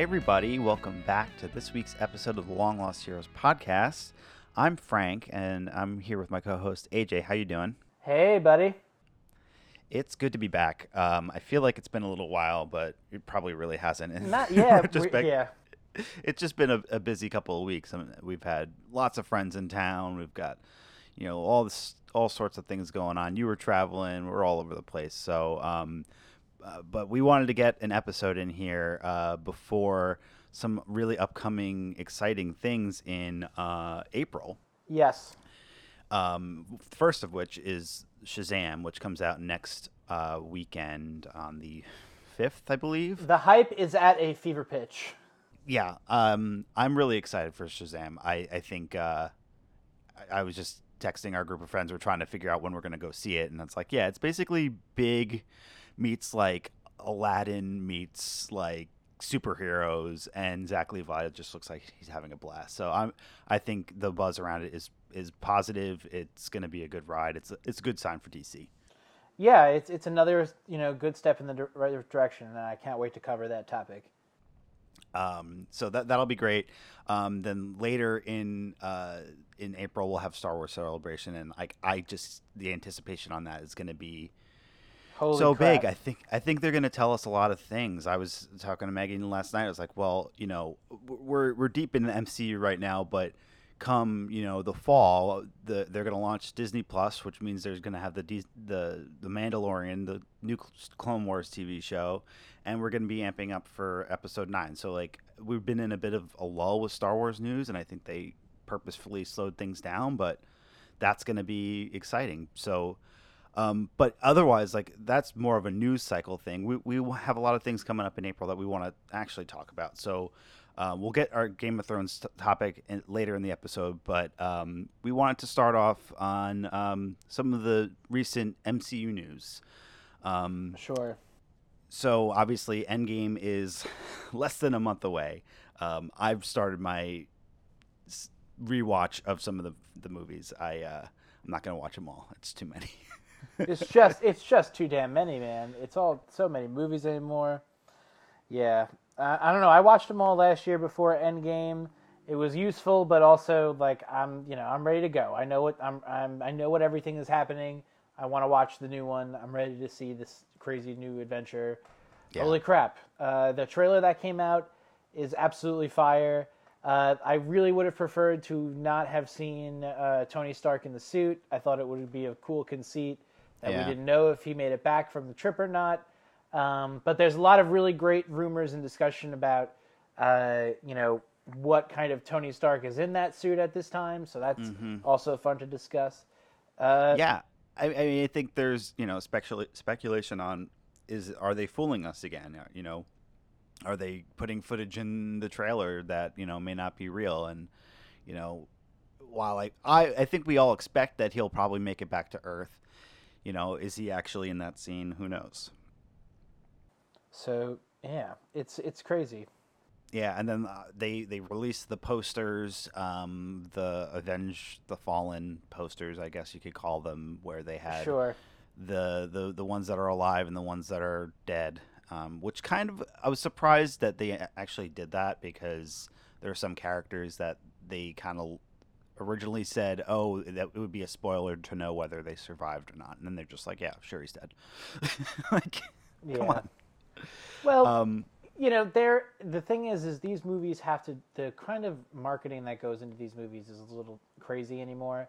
Hey, everybody, welcome back to this week's episode of the Long Lost Heroes podcast. I'm Frank, and I'm here with my co-host AJ. How you doing? Hey, buddy. It's good to be back. Um, I feel like it's been a little while, but it probably really hasn't. Not yeah, just back- yeah. It's just been a, a busy couple of weeks. I mean, we've had lots of friends in town. We've got, you know, all this, all sorts of things going on. You were traveling. We're all over the place. So, um, uh, but we wanted to get an episode in here uh, before some really upcoming, exciting things in uh, April. Yes. Um, first of which is Shazam, which comes out next uh, weekend on the fifth, I believe. The hype is at a fever pitch. Yeah, um, I'm really excited for Shazam. I I think uh, I, I was just texting our group of friends. We're trying to figure out when we're going to go see it, and it's like, yeah, it's basically big meets like Aladdin meets like superheroes, and Zach Levi just looks like he's having a blast. So I'm I think the buzz around it is is positive. It's going to be a good ride. It's a, it's a good sign for DC. Yeah, it's it's another you know good step in the right direction, and I can't wait to cover that topic. Um, so that that'll be great. Um, then later in uh, in April we'll have Star Wars Celebration, and like I just the anticipation on that is going to be Holy so crap. big. I think I think they're going to tell us a lot of things. I was talking to Megan last night. I was like, well, you know, we're we're deep in the MCU right now, but come you know the fall, the they're going to launch Disney Plus, which means there's going to have the the the Mandalorian, the new Clone Wars TV show, and we're going to be amping up for Episode Nine. So like we've been in a bit of a lull with Star Wars news, and I think they purposefully slowed things down, but that's going to be exciting. So. Um, but otherwise, like that's more of a news cycle thing. We we will have a lot of things coming up in April that we want to actually talk about. So uh, we'll get our Game of Thrones t- topic in, later in the episode. But um, we wanted to start off on um, some of the recent MCU news. Um, Sure. so obviously, Endgame is less than a month away. Um, I've started my rewatch of some of the the movies. I uh, I'm not gonna watch them all. It's too many. It's just it's just too damn many, man. It's all so many movies anymore. Yeah, uh, I don't know. I watched them all last year before Endgame. It was useful, but also like I'm, you know, I'm ready to go. I know what I'm, I'm I know what everything is happening. I want to watch the new one. I'm ready to see this crazy new adventure. Yeah. Holy crap! Uh, the trailer that came out is absolutely fire. Uh, I really would have preferred to not have seen uh, Tony Stark in the suit. I thought it would be a cool conceit that Yeah. we didn't know if he made it back from the trip or not. Um, but there's a lot of really great rumors and discussion about, uh, you know, what kind of Tony Stark is in that suit at this time. So that's also fun to discuss. Uh, yeah, I, I mean, I think there's you know specula- speculation on is are they fooling us again? Uh, You know, are they putting footage in the trailer that you know may not be real? And you know, while I I, I think we all expect that he'll probably make it back to Earth. You know, is he actually in that scene? Who knows? So yeah, it's it's crazy. Yeah, and then uh, they they released the posters, um, the Avenge the Fallen posters, I guess you could call them, where they had Sure. the the the ones that are alive and the ones that are dead. Um, which kind of I was surprised that they actually did that because there are some characters that they kind of originally said, "Oh, that it would be a spoiler to know whether they survived or not," and then they're just like, "Yeah, sure, he's dead." like, Yeah. come on. Well, Um, you know, there. The thing is, is these movies have to the kind of marketing that goes into these movies is a little crazy anymore,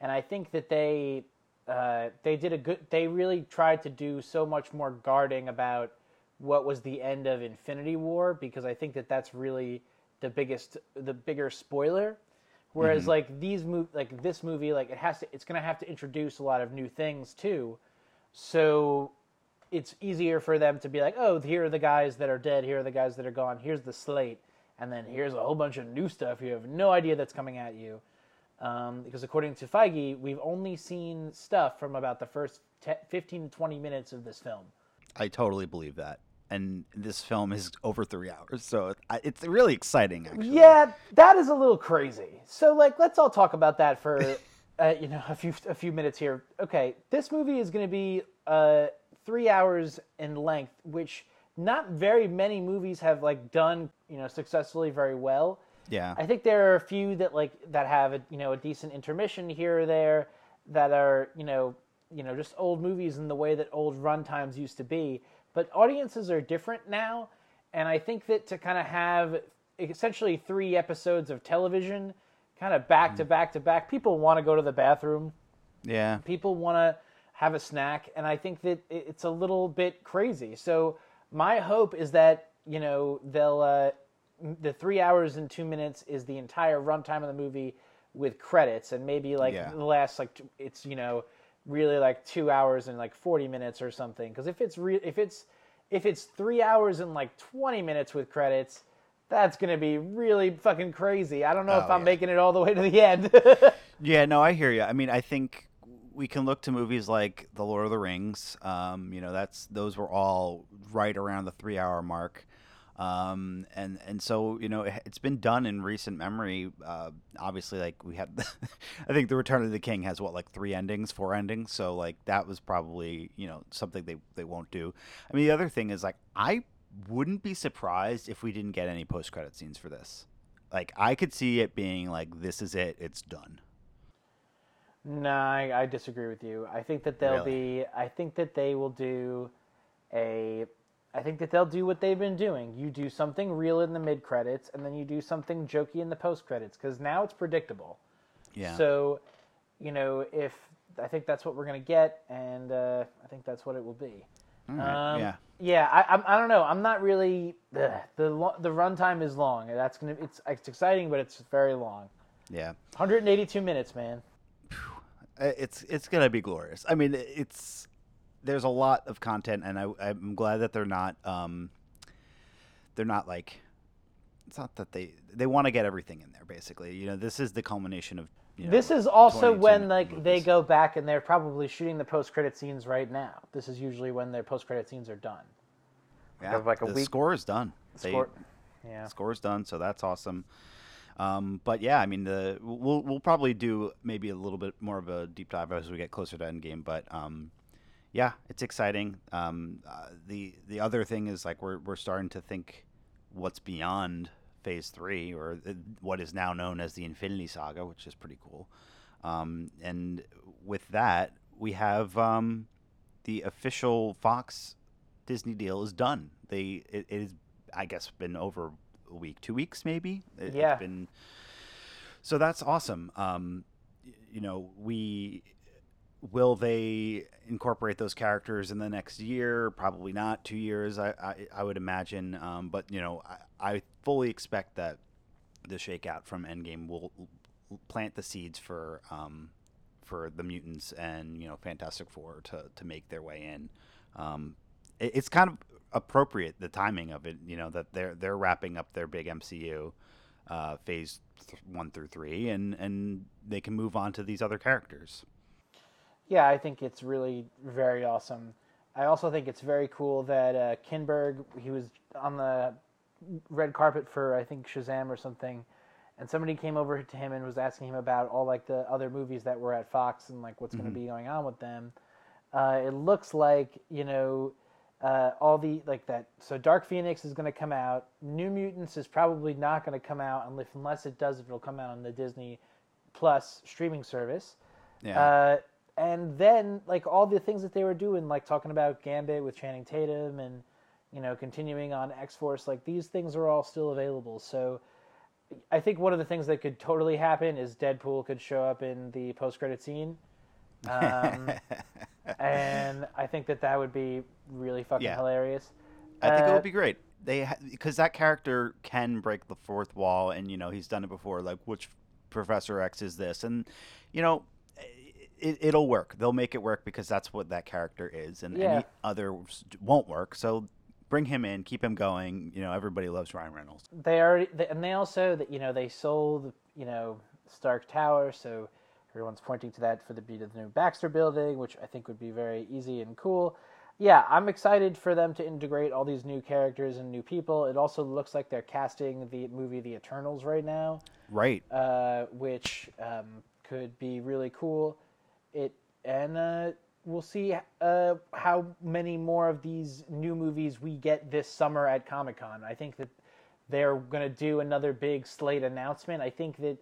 and I think that they uh, they did a good. They really tried to do so much more guarding about what was the end of Infinity War because I think that that's really the biggest, the bigger spoiler. Whereas like these mov like this movie, like it has to, it's gonna have to introduce a lot of new things too. So it's easier for them to be like, oh, here are the guys that are dead, here are the guys that are gone, here's the slate, and then here's a whole bunch of new stuff you have no idea that's coming at you. Um, because according to Feige, we've only seen stuff from about the first te- 15 to 20 minutes of this film. I totally believe that. And this film is over three hours, so it's really exciting. Actually, Yeah, that is a little crazy. So, like, let's all talk about that for, uh, you know, a few a few minutes here. Okay, this movie is going to be uh, three hours in length, which not very many movies have like done you know successfully very well. Yeah. I think there are a few that like that have a you know a decent intermission here or there that are you know you know just old movies in the way that old runtimes used to be. But audiences are different now, and I think that to kind of have essentially three episodes of television, kind of back to back to back, people want to go to the bathroom. yeah. People want to have a snack, and I think that it's a little bit crazy. So my hope is that you know they'll uh, the three hours and two minutes is the entire runtime of the movie with credits, and maybe like Yeah. the last like it's you know really like two hours and like forty minutes or something. Because if it's re- if it's if it's three hours and like twenty minutes with credits. That's gonna be really fucking crazy. I don't know if Oh, I'm yeah. making it all the way to the end. Yeah, no, I hear you. I mean, I think we can look to movies like The Lord of the Rings. Um, you know, that's those were all right around the three-hour mark, um, and and so you know it, it's been done in recent memory. Uh, obviously, like we had, I think The Return of the King has what like three endings, four endings. So like that was probably you know something they they won't do. I mean, the other thing is like I wouldn't be surprised if we didn't get any post-credit scenes for this. Like I could see it being like this is it, it's done. No, I, I disagree with you. I think that they'll Really? be. I think that they will do a. I think that they'll do what they've been doing. You do something real in the mid credits, and then you do something jokey in the post credits. Because now it's predictable. Yeah. So, you know, if I think that's what we're gonna get, and uh, I think that's what it will be. Right, Um, yeah. Yeah, I, I'm- I don't know. I'm not really ugh, the lo- the runtime is long. That's gonna it's it's exciting, but it's very long. Yeah. 182 minutes, man. Uh, It's it's gonna be glorious. I mean, it's there's a lot of content, and I I'm glad that they're not um they're not like it's not that they they want to get everything in there. Basically, you know, this is the culmination of. You know, This is also when like they go back and they're probably shooting the post credit scenes right now. This is usually when their post credit scenes are done. yeah, like a the week- score is done. They, Score- yeah. score's done, so that's awesome. Um, but yeah, I mean, the we'll we'll probably do maybe a little bit more of a deep dive as we get closer to Endgame. But um, yeah, it's exciting. Um, uh, the the other thing is like we're we're starting to think what's beyond Phase Three or uh, what is now known as the Infinity Saga, which is pretty cool. Um, and with that, we have um, the official Fox Disney deal is done. They it, it is I guess been over a week, two weeks maybe. It, Yeah. It's been so that's awesome. Um, you know, we will they incorporate those characters in the next year? Probably not. Two years, I I, I would imagine. Um, but you know, I, I fully expect that the shakeout from Endgame will plant the seeds for um, for the mutants and you know Fantastic Four to to make their way in. Um, it, it's kind of appropriate the timing of it. You know that they're they're wrapping up their big MCU uh, phase one through three, and and they can move on to these other characters. Yeah, I think it's really very awesome. I also think it's very cool that uh, Kinberg he was on the red carpet for I think Shazam or something, and somebody came over to him and was asking him about all like the other movies that were at Fox and like what's going to be going on with them. Uh, it looks like you know uh, all the like that. So Dark Phoenix is going to come out. New Mutants is probably not going to come out unless unless it does. It'll come out on the Disney Plus streaming service. Yeah, Uh, and then like all the things that they were doing, like talking about Gambit with Channing Tatum, and you know continuing on X Force, like these things are all still available. So I think one of the things that could totally happen is Deadpool could show up in the post credit scene. Um, and I think that that would be really fucking Yeah. hilarious. I think it Uh, would be great. They because that character can break the fourth wall, and you know he's done it before. Like which Professor X is this, and you know it, it'll work. They'll make it work because that's what that character is, and Yeah. any others won't work. So bring him in, keep him going. You know everybody loves Ryan Reynolds. they already they, and they also that you know they sold you know Stark Tower, so everyone's pointing to that for the beat of the new Baxter building, which I think would be very easy and cool. Yeah, I'm excited for them to integrate all these new characters and new people. It also looks like they're casting the movie The Eternals right now, Right. uh, which um, could be really cool. It and uh, we'll see uh, how many more of these new movies we get this summer at Comic Con. I think that they're going to do another big slate announcement. I think that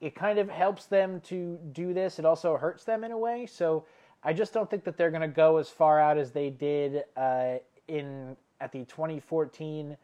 it kind of helps them to do this. It also hurts them in a way. So I just don't think that they're going to go as far out as they did uh, in at the 2014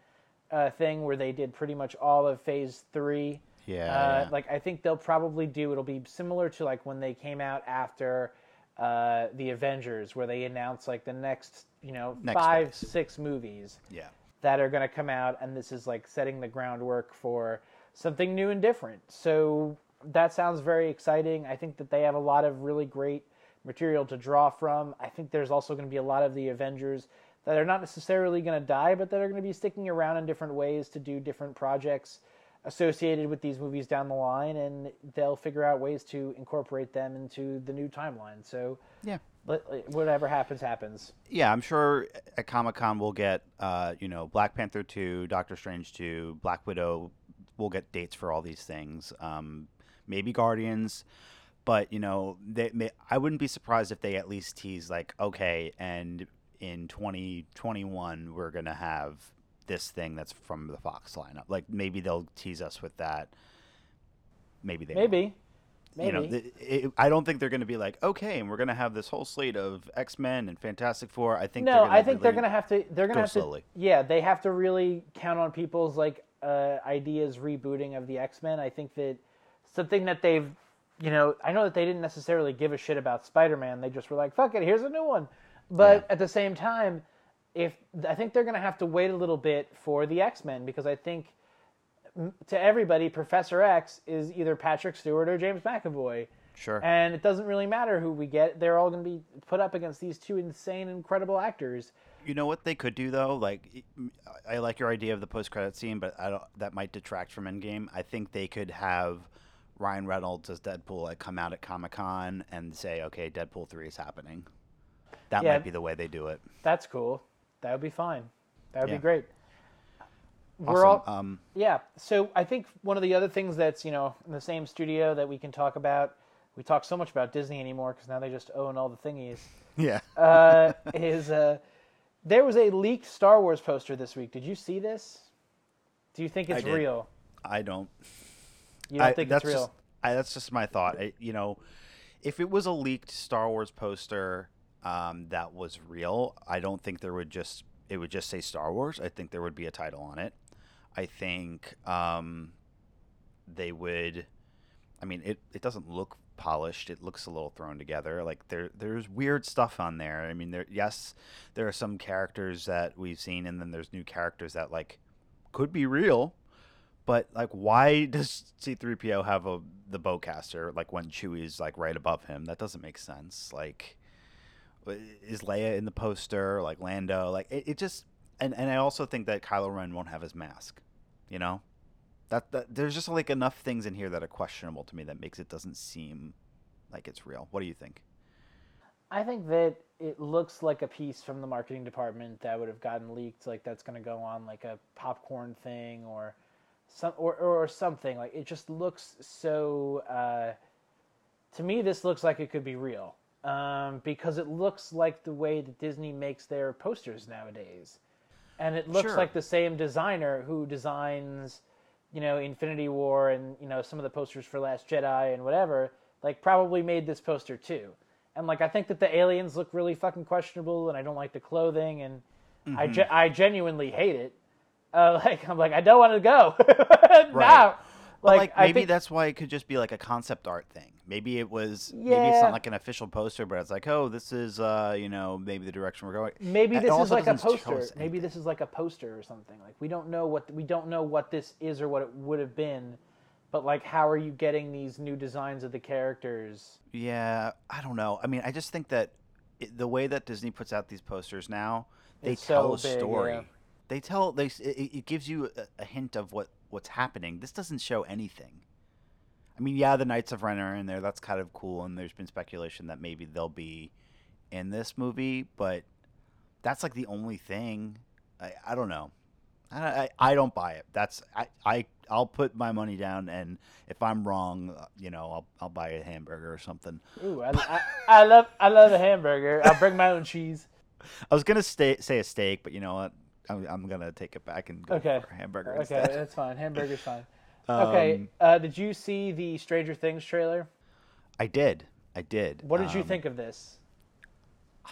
uh, thing where they did pretty much all of Phase Three. Yeah, Uh, yeah. Like I think they'll probably do. It'll be similar to like when they came out after uh, the Avengers, where they announced like the next, you know, Next five, phase. six movies yeah. that are going to come out, and this is like setting the groundwork for something new and different. So that sounds very exciting. I think that they have a lot of really great material to draw from. I think there's also going to be a lot of the Avengers that are not necessarily going to die, but that are going to be sticking around in different ways to do different projects associated with these movies down the line, and they'll figure out ways to incorporate them into the new timeline. So Yeah. let- whatever happens, happens. Yeah, I'm sure at Comic Con we'll get, uh, you know, Black Panther 2, Doctor Strange 2, Black Widow. We'll get dates for all these things. Um, maybe Guardians. But, you know, they may, I wouldn't be surprised if they at least tease, like, okay, and in 2021, we're going to have this thing that's from the Fox lineup. Like, maybe they'll tease us with that. Maybe they won't. Maybe. Maybe. You know, it, I don't think they're going to be like, okay, and we're going to have this whole slate of X Men and Fantastic Four. I think no, they're gonna I think they're gonna have to. They're gonna have slowly. to. Yeah, they have to really count on people's like uh, ideas rebooting of the X Men. I think that something that they've, you know, I know that they didn't necessarily give a shit about Spider Man. They just were like, "Fuck it, here's a new one." But Yeah. at the same time, if I think they're gonna have to wait a little bit for the X Men because I think to everybody, Professor X is either Patrick Stewart or James McAvoy. Sure. And it doesn't really matter who we get. They're all going to be put up against these two insane, incredible actors. You know what they could do though? Like, I like your idea of the post-credit scene, but I don't. That might detract from Endgame. I think they could have Ryan Reynolds as Deadpool like come out at Comic Con and say, "Okay, Deadpool three is happening." That Yeah. might be the way they do it. That's cool. That would be fine. That would Yeah. be great. We're all Awesome. Um, yeah. So I think one of the other things that's you know in the same studio that we can talk about. We talk so much about Disney anymore because now they just own all the thingies. yeah. Uh, is uh, there was a leaked Star Wars poster this week? Did you see this? Do you think it's did. real? I don't. You don't I, think that's it's real? Just, I, that's just my thought. I, you know, if it was a leaked Star Wars poster um, that was real, I don't think there would just it would just say Star Wars. I think there would be a title on it. I think um, they would. I mean, it, it doesn't look polished. It looks a little thrown together. Like there there's weird stuff on there. I mean, there yes, there are some characters that we've seen, and then there's new characters that like could be real. But like, why does C-3PO have a the bowcaster like when Chewie's like right above him? That doesn't make sense. Like, is Leia in the poster? Like Lando? Like it, it just and and I also think that Kylo Ren won't have his mask. You know, that, that there's just like enough things in here that are questionable to me that makes it doesn't seem like it's real. What do you think? I think that it looks like a piece from the marketing department that would have gotten leaked, like that's going to go on like a popcorn thing or some or, or something. Like it just looks so. Uh, to me, this looks like it could be real um, because it looks like the way that Disney makes their posters nowadays, and it looks Sure. like the same designer who designs, you know, Infinity War and you know some of the posters for Last Jedi and whatever. Like probably made this poster too. And like I think that the aliens look really fucking questionable, and I don't like the clothing, and I Mm-hmm. ge- I genuinely hate it. Uh, like I'm like I don't want to go now. Right. But, like I maybe think, that's why it could just be like a concept art thing. Maybe it was Yeah. maybe it's not like an official poster, but it's like, oh, this is uh, you know, maybe the direction we're going. maybe this is like a poster. Maybe this is like a poster or something. Like we don't know what we don't know what this is or what it would have been. But like, how are you getting these new designs of the characters? Yeah, I don't know. I mean, I just think that it, the way that Disney puts out these posters now, they It's tell so a big, story. yeah. They tell they it, it gives you a, a hint of what what's happening. This doesn't show anything. I mean, yeah, the Knights of Ren are in there. That's kind of cool, and there's been speculation that maybe they'll be in this movie, but that's like the only thing. I, I don't know. I, I, I don't buy it. That's I, I I'll put my money down, and if I'm wrong, you know, I'll I'll buy a hamburger or something. Ooh, I, I, I love I love a hamburger. I'll bring my own cheese. I was gonna stay, say a steak, but you know what? I'm, I'm gonna take it back and go Okay. for a hamburger Okay, instead. that's fine. Hamburger's fine. okay, Um, uh, did you see the Stranger Things trailer? I did. I did. What did you Um, think of this?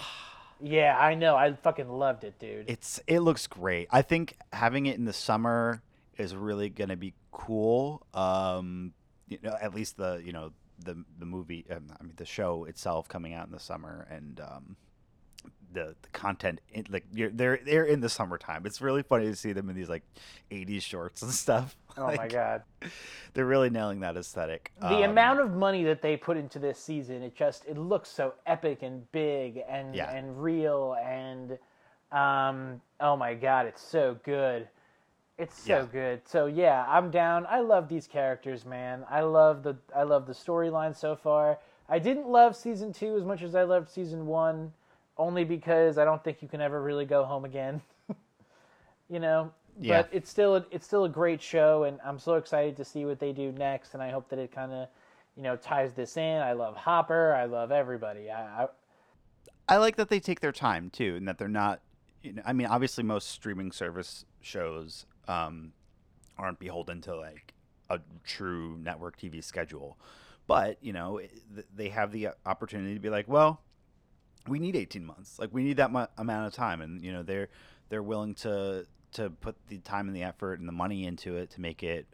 Yeah, I know. I fucking loved it, dude. It's it looks great. I think having it in the summer is really gonna be cool. Um, you know, at least the you know the the movie. Um, I mean, the show itself coming out in the summer and um, the the content. In, like you're, they're they're in the summertime. It's really funny to see them in these like '80s shorts and stuff. oh my god. they're really nailing that aesthetic. The Um, amount of money that they put into this season, it just it looks so epic and big and Yeah. and real and um oh my god, it's so good. It's so Yeah. good. So yeah, I'm down. I love these characters, man. I love the I love the storyline so far. I didn't love season 2 as much as I loved season 1 only because I don't think you can ever really go home again. you know, Yeah. but it's still a, it's still a great show, and I'm so excited to see what they do next. And I hope that it kind of, you know, ties this in. I love Hopper. I love everybody. I, I I like that they take their time too, and that they're not. You know, I mean, obviously, most streaming service shows um, aren't beholden to like a true network TV schedule, but you know, they have the opportunity to be like, well, we need eighteen months, like we need that mu- amount of time, and you know, they're they're willing to to put the time and the effort and the money into it to make it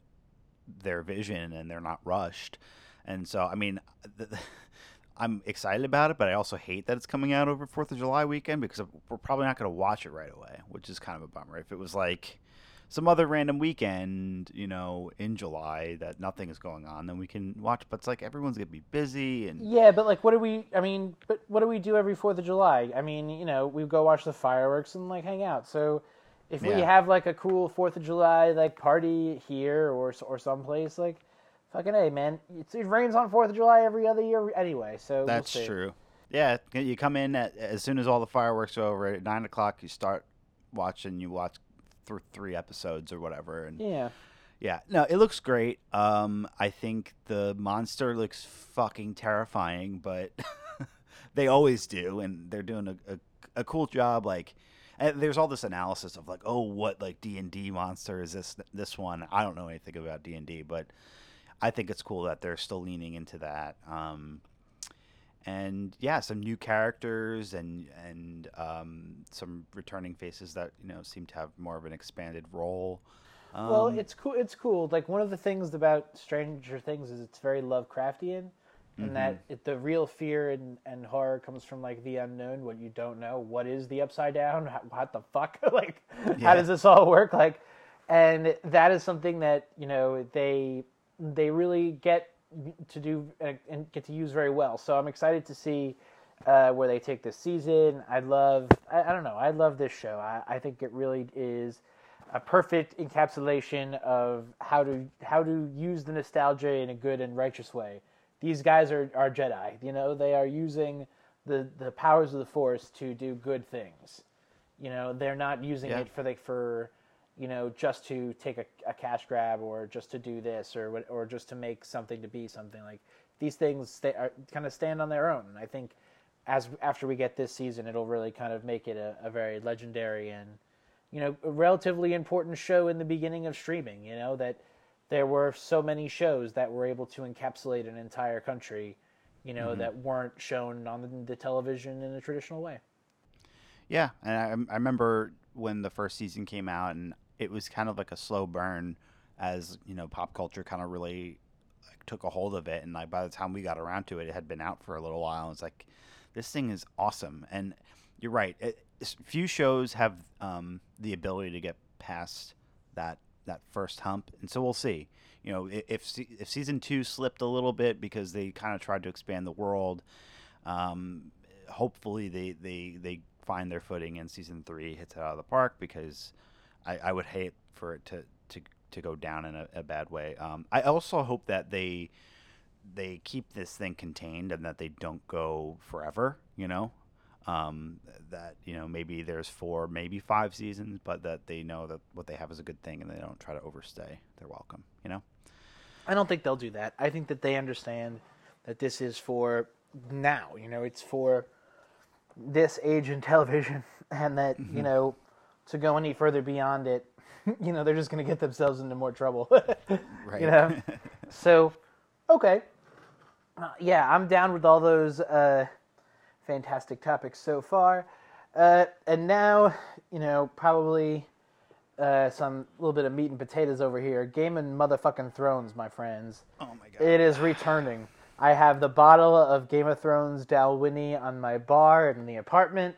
their vision, and they're not rushed. And so, I mean, th- I'm excited about it, but I also hate that it's coming out over Fourth of July weekend because we're probably not going to watch it right away, which is kind of a bummer. If it was like some other random weekend, you know, in July that nothing is going on, then we can watch. But it's like everyone's going to be busy, and yeah, but like, what do we? I mean, but what do we do every Fourth of July? I mean, you know, we go watch the fireworks and like hang out. So. If we have like a cool Fourth of July like party here or or someplace like, fucking hey man, it's, it rains on Fourth of July every other year anyway. So we'll that's true. Yeah, you come in at, as soon as all the fireworks are over at nine o'clock. You start watching. You watch through three episodes or whatever, and Yeah. Yeah, no, it looks great. Um, I think the monster looks fucking terrifying, but they always do, and they're doing a, a, a cool job. Like, and there's all this analysis of like, oh, what like D and D monster is this this one? I don't know anything about D and D, but I think it's cool that they're still leaning into that. Um, and yeah, some new characters and and um, some returning faces that you know seem to have more of an expanded role. Um, Well, it's cool. It's cool. Like one of the things about Stranger Things is it's very Lovecraftian, and that Mm-hmm. it, the real fear and, and horror comes from like the unknown, what you don't know. What is the upside down? How, what the fuck? like, how does this all work? Like, and that is something that you know they they really get to do and get to use very well. So I'm excited to see uh, where they take this season. I love. I, I don't know. I love this show. I, I think it really is a perfect encapsulation of how to how to use the nostalgia in a good and righteous way. These guys are, are Jedi. You know, they are using the, the powers of the Force to do good things. You know, they're not using Yeah. it for like for you know just to take a, a cash grab or just to do this or what or just to make something to be something. Like these things stay, are, kind of stand on their own. And i think as after we get this season it'll really kind of make it a, a very legendary and you know a relatively important show in the beginning of streaming you know that there were so many shows that were able to encapsulate an entire country you know mm-hmm. that weren't shown on the, the television in a traditional way. Yeah, and I, I remember when the first season came out, and it was kind of like a slow burn, as you know, pop culture kind of really like, took a hold of it, and like by the time we got around to it, it had been out for a little while. and It's like this thing is awesome, and you're right. It, few shows have um, the ability to get past that that first hump, and so we'll see. You know, if if season two slipped a little bit because they kind of tried to expand the world, um, hopefully they, they they find their footing and season three hits it out of the park because I, I would hate for it to to, to go down in a, a bad way. Um, I also hope that they they keep this thing contained and that they don't go forever. You know, Um, that you know maybe there's four, maybe five seasons, but that they know that what they have is a good thing and they don't try to overstay their welcome. You know. I don't think they'll do that. I think that they understand that this is for now. You know, it's for this age in television, and that Mm-hmm. you know to go any further beyond it, you know, they're just going to get themselves into more trouble. Right. You know, so okay, Uh, yeah, I'm down with all those uh, fantastic topics so far, uh, and now you know probably uh, some little bit of meat and potatoes over here. Game and motherfucking Thrones, my friends. oh my god. It is returning. I have the bottle of Game of Thrones Dalwhinnie on my bar in the apartment,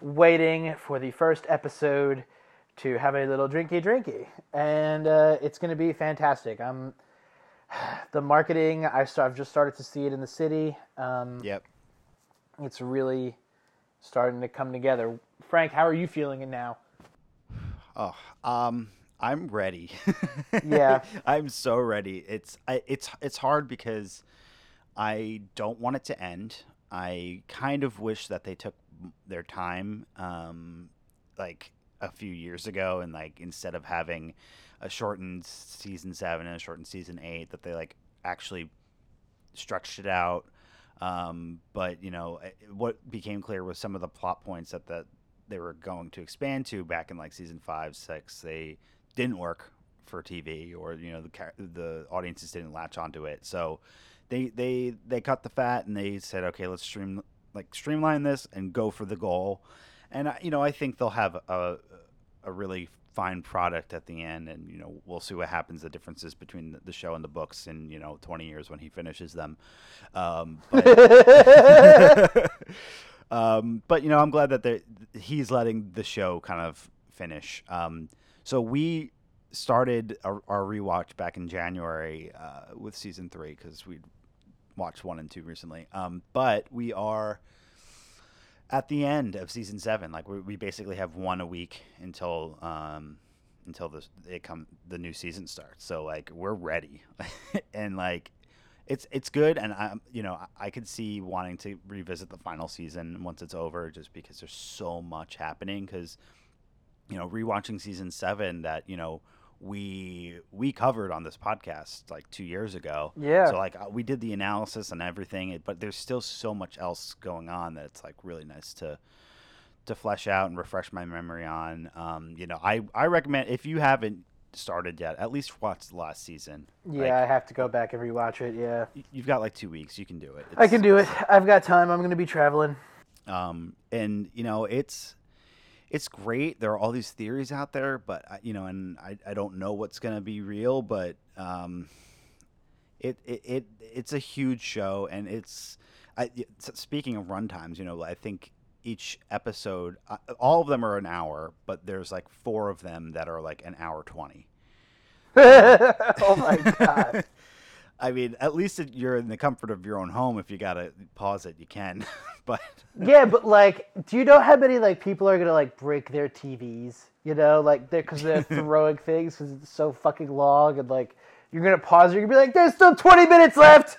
waiting for the first episode to have a little drinky drinky, and uh, it's going to be fantastic. I'm the marketing. I start, I've just started to see it in the city. Um, Yep. It's really starting to come together. Frank, how are you feeling it now? Oh, um, I'm ready. Yeah. I'm so ready. It's I, it's it's hard because I don't want it to end. I kind of wish that they took their time, um, like a few years ago, and like instead of having a shortened season seven and a shortened season eight, that they like actually stretched it out. Um, but you know eh, what became clear was some of the plot points that that they were going to expand to back in like season five, six. They didn't work for TV, or you know the the audiences didn't latch onto it. So they they they cut the fat and they said, okay, let's stream like streamline this and go for the goal. And you know I think they'll have a a really fine product at the end, and you know we'll see what happens. The differences between the, show and the books in you know 20 years when he finishes them. Um, but um, but you know, I'm glad that he's letting the show kind of finish. Um, so we started our, our rewatch back in January uh, with season three because we watched one and two recently. Um, but we are at the end of season seven. Like we, we basically have one a week until um, until the it come the new season starts. So like we're ready, and like it's it's good, and I you know I, I could see wanting to revisit the final season once it's over, just because there's so much happening. Because you know rewatching season seven that you know we we covered on this podcast like two years ago. Yeah. So like uh, we did the analysis and everything, but there's still so much else going on that it's like really nice to to flesh out and refresh my memory on. Um, you know, I I recommend if you haven't started yet, at least watch the last season. Yeah, I have to go back and rewatch it. Yeah, you've got like two weeks. You can do it. I can do it. I've got time. I'm going to be traveling. um, and you know it's it's great there are all these theories out there but I- you know and i, I don't know what's going to be real but um, it, it it it's a huge show and it's I, speaking of runtimes you know i think each episode uh, all of them are an hour but there's like four of them that are like an hour 20 oh my god. i mean at least you're in the comfort of your own home if you gotta pause it you can but Yeah, but like, do you know how many like people are gonna like break their TVs? You know, like they're because they're throwing things because it's so fucking long and like you're gonna pause. You're gonna be like, "There's still 20 minutes left."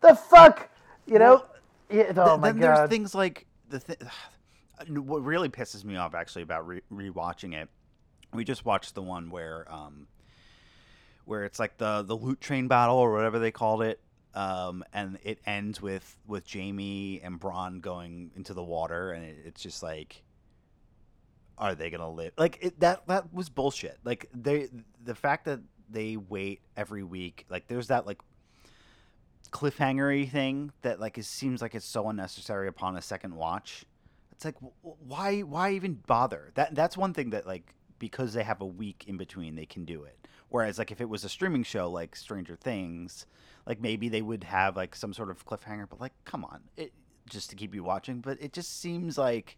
The fuck, you know? yeah, oh Th- then there's things like the th- what really pisses me off actually about re- rewatching it. We just watched the one where um where it's like the the loot train battle or whatever they called it. Um, and it ends with with Jaime and Bronn going into the water, and it, it's just like, are they gonna live? Like it, that that was bullshit. Like they the fact that they wait every week, like there's that like cliffhangery thing that like it seems like it's so unnecessary upon a second watch. It's like why why even bother? That that's one thing that like because they have a week in between they can do it. Whereas like if it was a streaming show like Stranger Things, like maybe they would have like some sort of cliffhanger, but like come on, it just to keep you watching, but it just seems like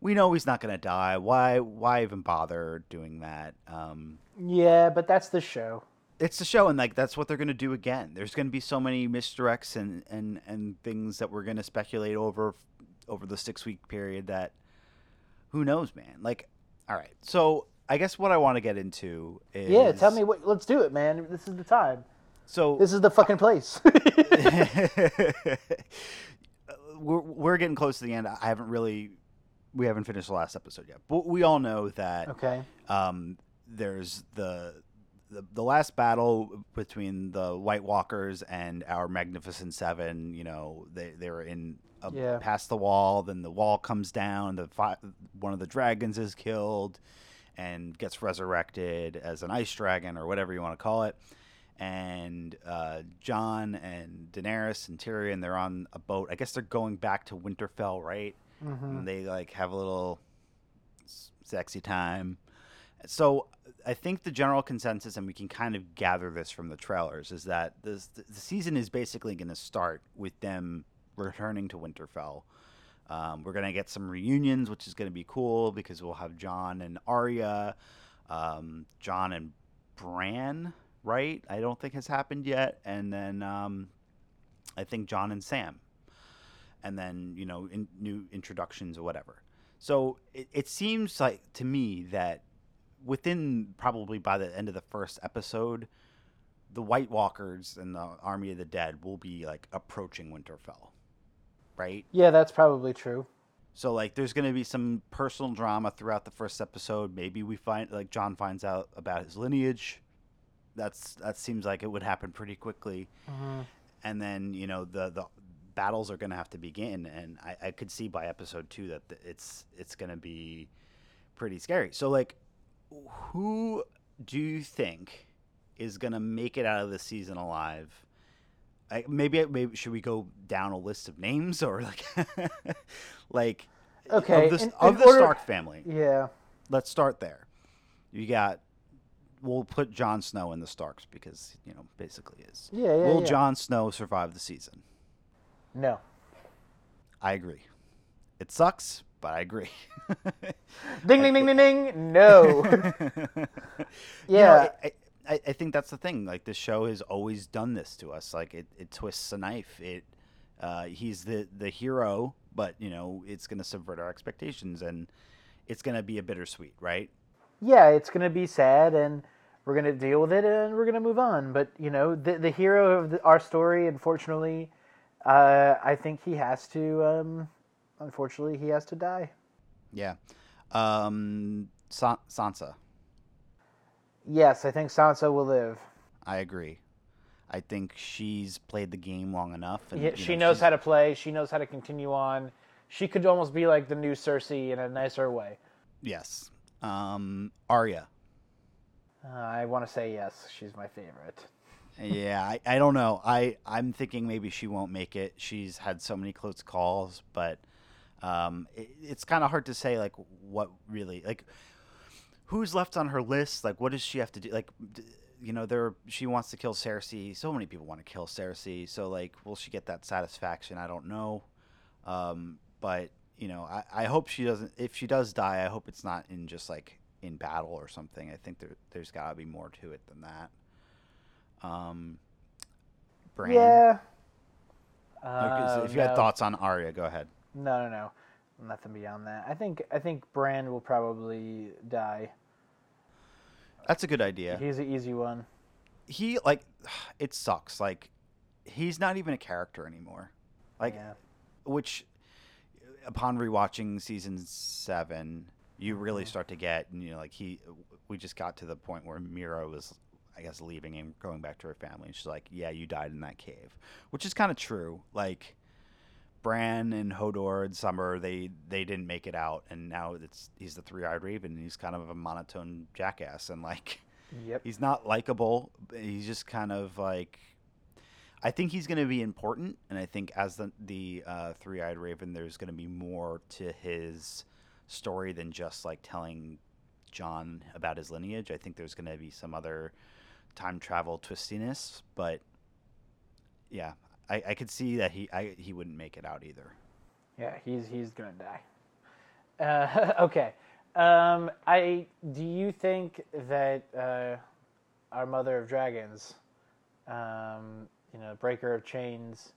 we know he's not going to die. Why why even bother doing that? Um yeah, but that's the show. it's the show and like that's what they're going to do again there's going to be so many misdirects and and and things that we're going to speculate over over the six week period that who knows man like all right so i guess what i want to get into is Yeah, tell me what. Let's do it, man. This is the time. so This is the fucking place. we're we're getting close to the end. I haven't really, we haven't finished the last episode yet, but we all know that Okay. um, there's the, the the last battle between the White Walkers and our Magnificent Seven. You know, they they were in uh, Yeah. past the wall. Then the wall comes down. The fi- one of the dragons is killed and gets resurrected as an ice dragon or whatever you want to call it. And uh, Jon and Daenerys and Tyrion, they're on a boat. I guess they're going back to Winterfell, right? Mm-hmm. And they like have a little sexy time. So I think the general consensus, and we can kind of gather this from the trailers, is that this, the season is basically going to start with them returning to Winterfell. Um, we're going to get some reunions, which is going to be cool because we'll have Jon and Arya, um, Jon and Bran, right? I don't think has happened yet. And then um, I think Jon and Sam. And then, you know, in, new introductions or whatever. So it, it seems like to me that within probably by the end of the first episode, the White Walkers and the Army of the Dead will be like approaching Winterfell, right? Yeah, that's probably true. So like, there's going to be some personal drama throughout the first episode. Maybe we find like Jon finds out about his lineage. That's that seems like it would happen pretty quickly. Mm-hmm. And then you know the the battles are going to have to begin, and I, I could see by episode two that th- it's it's going to be pretty scary. So like, who do you think is going to make it out of the season alive? I, maybe maybe should we go down a list of names or like like Okay, of the, in- of in the order- Stark family? Yeah. Let's start there. You got. We'll put Jon Snow in the Starks because you know basically is. Yeah, yeah, Will yeah. Jon Snow survive the season? No. I agree. It sucks, but I agree. Ding ding ding ding ding. No. You Yeah. know, I, I, I think that's the thing. Like this show has always done this to us. Like it, it twists a knife. It uh, he's the the hero, but you know it's going to subvert our expectations, and it's going to be a bittersweet, right? yeah, it's gonna be sad, and we're gonna deal with it, and we're gonna move on. But you know, the the hero of the, our story, unfortunately, uh, I think he has to. Um, unfortunately, he has to die. Yeah. Um, Sa- Sansa. Yes, I think Sansa will live. I agree. I think she's played the game long enough. And, Yeah, she know, knows she's- how to play. She knows how to continue on. She could almost be like the new Cersei in a nicer way. Yes. Um, Arya. Uh, I want to say yes. She's my favorite. yeah, I, I don't know. I I'm thinking maybe she won't make it. She's had so many close calls, but um, it, it's kind of hard to say like what really like who's left on her list. Like, what does she have to do? Like, you know, there she wants to kill Cersei. So many people want to kill Cersei. So like, will she get that satisfaction? I don't know. Um, but you know, I, I hope she doesn't. If she does die, I hope it's not in just like in battle or something. I think there there's got to be more to it than that. Um, Bran. Yeah. Okay, so Uh, if you had thoughts on Arya, go ahead. No, no, no. Nothing beyond that. I think I think Bran will probably die. That's a good idea. He's an easy one. He like, it sucks. Like, he's not even a character anymore. Like, yeah. which, upon rewatching season seven, you really Mm-hmm. start to get. And you know, like he, we just got to the point where Meera was, I guess, leaving and going back to her family. And she's like, "Yeah, you died in that cave," which is kind of true. Like. Bran and Hodor and Summer, they they didn't make it out, and now it's he's the three-eyed raven. And he's kind of a monotone jackass, and like Yep. he's not likable. He's just kind of like. I think he's going to be important, and I think as the the uh, three-eyed raven, there's going to be more to his story than just like telling Jon about his lineage. I think there's going to be some other time travel twistiness, but yeah, I, I could see that he I, he wouldn't make it out either. Yeah, he's he's gonna die. Uh, okay. Um, I do you think that uh, our mother of dragons, um, you know, breaker of chains,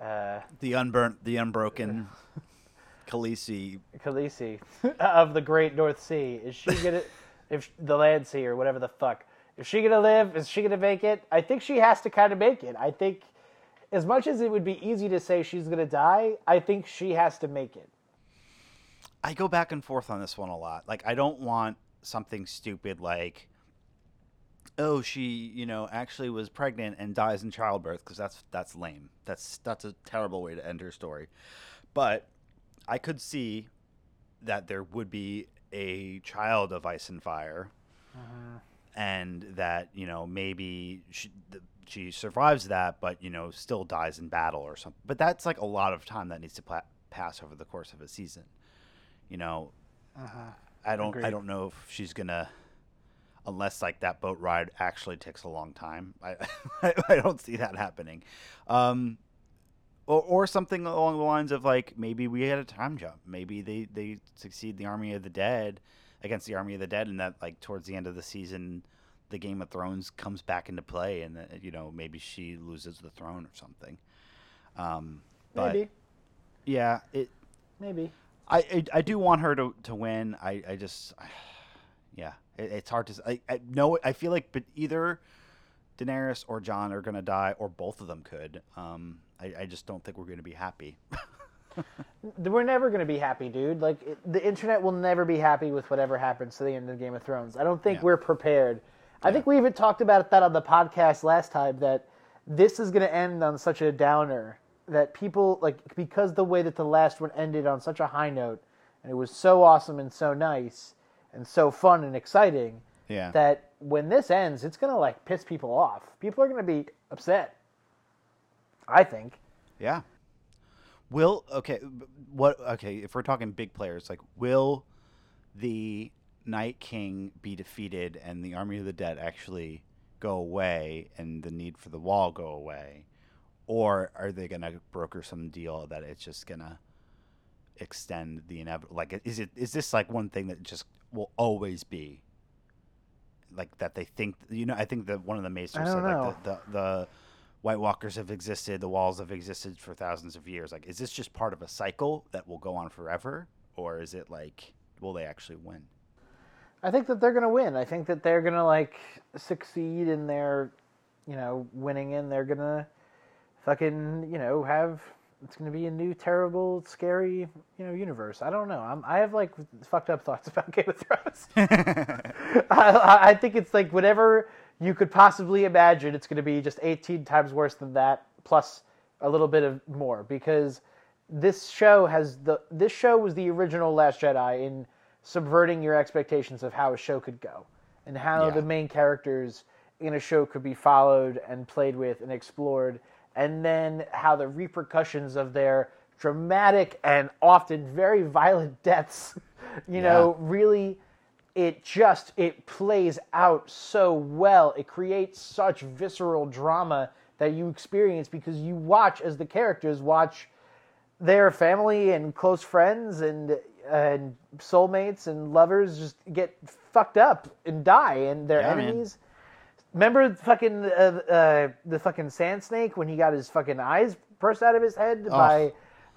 uh, The unburnt, the unbroken, Khaleesi. Khaleesi of the Great North Sea, is she gonna, if the Land Sea or whatever the fuck, is she gonna live? Is she gonna make it? I think she has to kind of make it. I think as much as it would be easy to say she's gonna die, I think she has to make it. I go back and forth on this one a lot. Like I don't want something stupid like oh she you know actually was pregnant and dies in childbirth because that's that's lame. That's that's a terrible way to end her story. But I could see that there would be a child of ice and fire mm-hmm. and that you know maybe she, th- she survives that but you know still dies in battle or something. But that's like a lot of time that needs to pla- pass over the course of a season you know? I don't i don't know if she's gonna unless like that boat ride actually takes a long time. I i don't see that happening. Um or, or something along the lines of like maybe we had a time jump. Maybe they they succeed the army of the dead against the army of the dead and that like towards the end of the season the game of thrones comes back into play and uh, you know maybe she loses the throne or something um but Maybe, yeah it maybe. I, I I do want her to to win. I I just yeah, it, it's hard to I, I know I feel like but either Daenerys or Jon are gonna die or both of them could. Um, I, I just don't think we're gonna be happy. We're never going to be happy, dude. Like it, the internet will never be happy with whatever happens to the end of Game of Thrones. I don't think Yeah. we're prepared. I think we even talked about that on the podcast last time that this is going to end on such a downer that people like because the way that the last one ended on such a high note and it was so awesome and so nice and so fun and exciting Yeah. that when this ends, it's going to like piss people off. People are going to be upset. I think. yeah. Will okay what okay if we're talking big players like will the Night King be defeated and the army of the dead actually go away and the need for the wall go away? Or are they going to broker some deal that it's just going to extend the inevitable like is it is this like one thing that just will always be like that they think you know i think that one of the maesters said know. like the, the the white walkers have existed the walls have existed for thousands of years. Like is this just part of a cycle that will go on forever? Or is it like will they actually win I think that they're gonna win. I think that they're gonna like succeed in their, you know, winning, and they're gonna fucking, you know, have it's gonna be a new, terrible, scary, you know, universe. I don't know. I'm I have like fucked up thoughts about Game of Thrones. I, I think it's like whatever you could possibly imagine. It's gonna be just 18 times worse than that, plus a little bit of more because this show has the this show was the original Last Jedi in subverting your expectations of how a show could go and how Yeah. the main characters in a show could be followed and played with and explored and then how the repercussions of their dramatic and often very violent deaths you know really it just it plays out so well it creates such visceral drama that you experience because you watch as the characters watch their family and close friends and and soulmates and lovers just get fucked up and die and their Yeah, man. enemies remember fucking uh, uh, the fucking sand snake when he got his fucking eyes burst out of his head by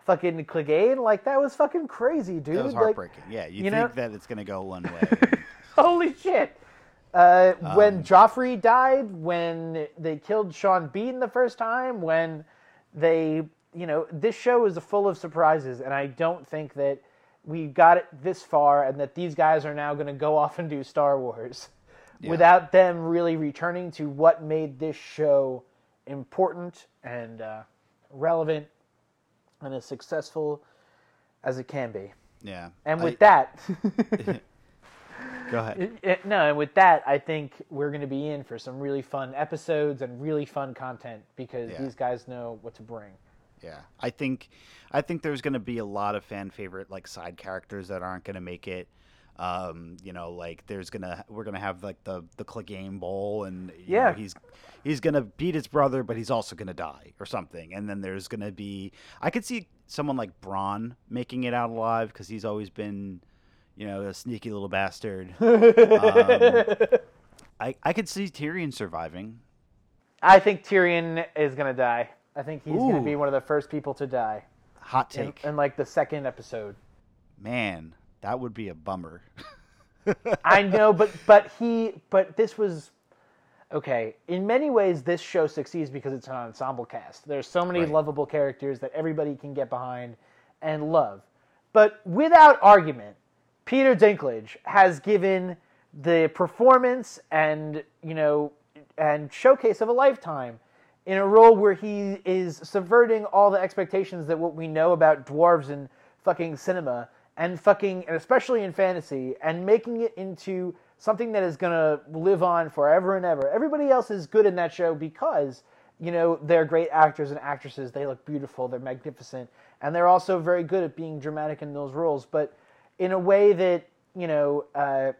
fucking Clegane? Like that was fucking crazy, dude. that was Like, heartbreaking yeah you, you think know- that it's going to go one way Holy shit! Uh, Um, when Joffrey died, when they killed Sean Bean the first time, when they, you know, this show is full of surprises, and I don't think that we got it this far, and that these guys are now going to go off and do Star Wars without them really returning to what made this show important and uh, relevant and as successful as it can be. yeah And I- with that. go ahead It- it- no, and with that, I think we're going to be in for some really fun episodes and really fun content because Yeah. these guys know what to bring. Yeah, I think I think there's going to be a lot of fan favorite like side characters that aren't going to make it. Um, you know, like there's gonna we're gonna have like the the Clegane Bowl, and you know, Yeah. he's he's gonna beat his brother, but he's also gonna die or something. And then there's gonna be I could see someone like Bronn making it out alive because he's always been, you know, a sneaky little bastard. um, I I could see Tyrion surviving. I think Tyrion is going to die. I think he's going to be one of the first people to die Hot in, take, in like the second episode. man, that would be a bummer. I know, but but he but this was okay, in many ways, this show succeeds because it's an ensemble cast. There's so many Right. lovable characters that everybody can get behind and love. But without argument, Peter Dinklage has given the performance and you know and showcase of a lifetime in a role where he is subverting all the expectations that what we know about dwarves in fucking cinema and fucking and especially in fantasy and making it into something that is going to live on forever and ever. Everybody else is good in that show because you know they're great actors and actresses. They look beautiful. They're magnificent, and they're also very good at being dramatic in those roles. But in a way that you know, uh,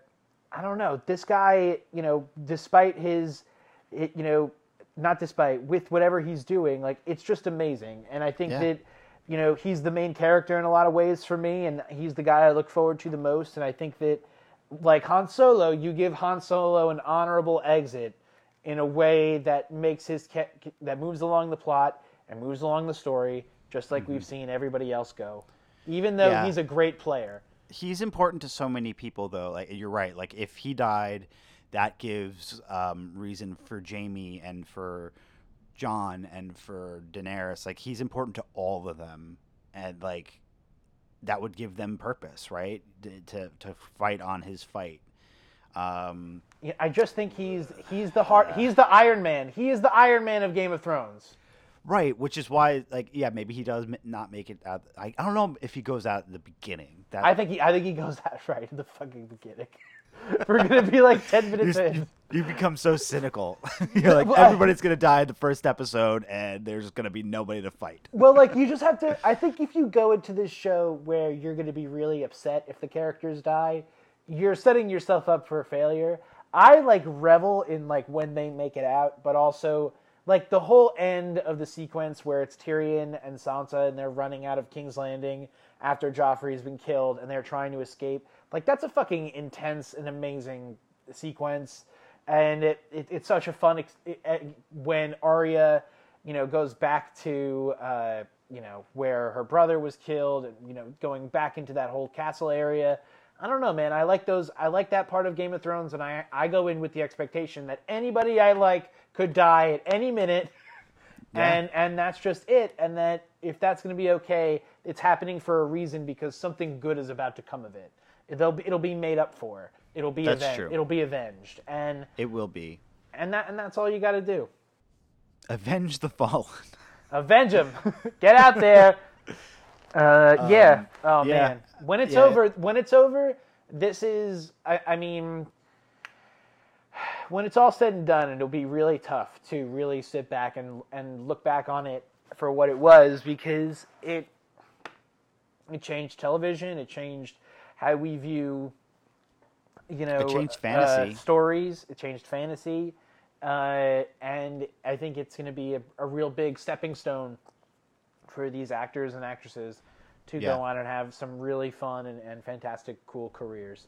I don't know. This guy, you know, despite his, it, you know, not despite with whatever he's doing, like it's just amazing. And I think Yeah. that you know he's the main character in a lot of ways for me, and he's the guy I look forward to the most. And I think that like Han Solo, you give Han Solo an honorable exit in a way that makes his ca- that moves along the plot and moves along the story, just like we've mm-hmm. seen everybody else go. Even though Yeah. he's a great player, he's important to so many people though like you're right like if he died that gives um, reason for Jaime and for Jon and for daenerys like he's important to all of them and like that would give them purpose right D- to, to fight on his fight um, Yeah, I just think he's he's the heart. He's the Iron Man. He is the Iron Man of Game of Thrones. right which is why like yeah maybe he does not make it out I, I don't know if he goes out at the beginning that I think he I think he goes out right in the fucking beginning. We're gonna be like ten minutes You're- in. you, become so cynical. You're like Well, everybody's gonna die in the first episode, and there's gonna be nobody to fight. Well, like you just have to. I think if you go into this show where you're going to be really upset if the characters die, you're setting yourself up for failure. I like revel in like when they make it out, but also like the whole end of the sequence where it's Tyrion and Sansa and they're running out of King's Landing after Joffrey's been killed and they're trying to escape. Like that's a fucking intense and amazing sequence, and it, it it's such a fun ex- it, uh, when Arya you know, goes back to uh, you know where her brother was killed, and you know, going back into that whole castle area. I don't know, man. I like those. I like that part of Game of Thrones, and I I go in with the expectation that anybody I like could die at any minute, Yeah. and and that's just it. And that if that's going to be okay, it's happening for a reason because something good is about to come of it. It'll be, it'll be made up for. It'll be That's aven- true. It'll be avenged, and It will be and that and that's all you got to do. avenge the fallen. Avenge him. Get out there. Uh, yeah. Oh yeah. man. When it's Yeah. over, when it's over, this is. I, I mean, when it's all said and done, it'll be really tough to really sit back and and look back on it for what it was because it it changed television. It changed how we view. You know, changed uh, fantasy. stories. It changed fantasy, uh, and I think it's going to be a, a real big stepping stone for these actors and actresses to Yeah. go on and have some really fun and, and fantastic, cool careers.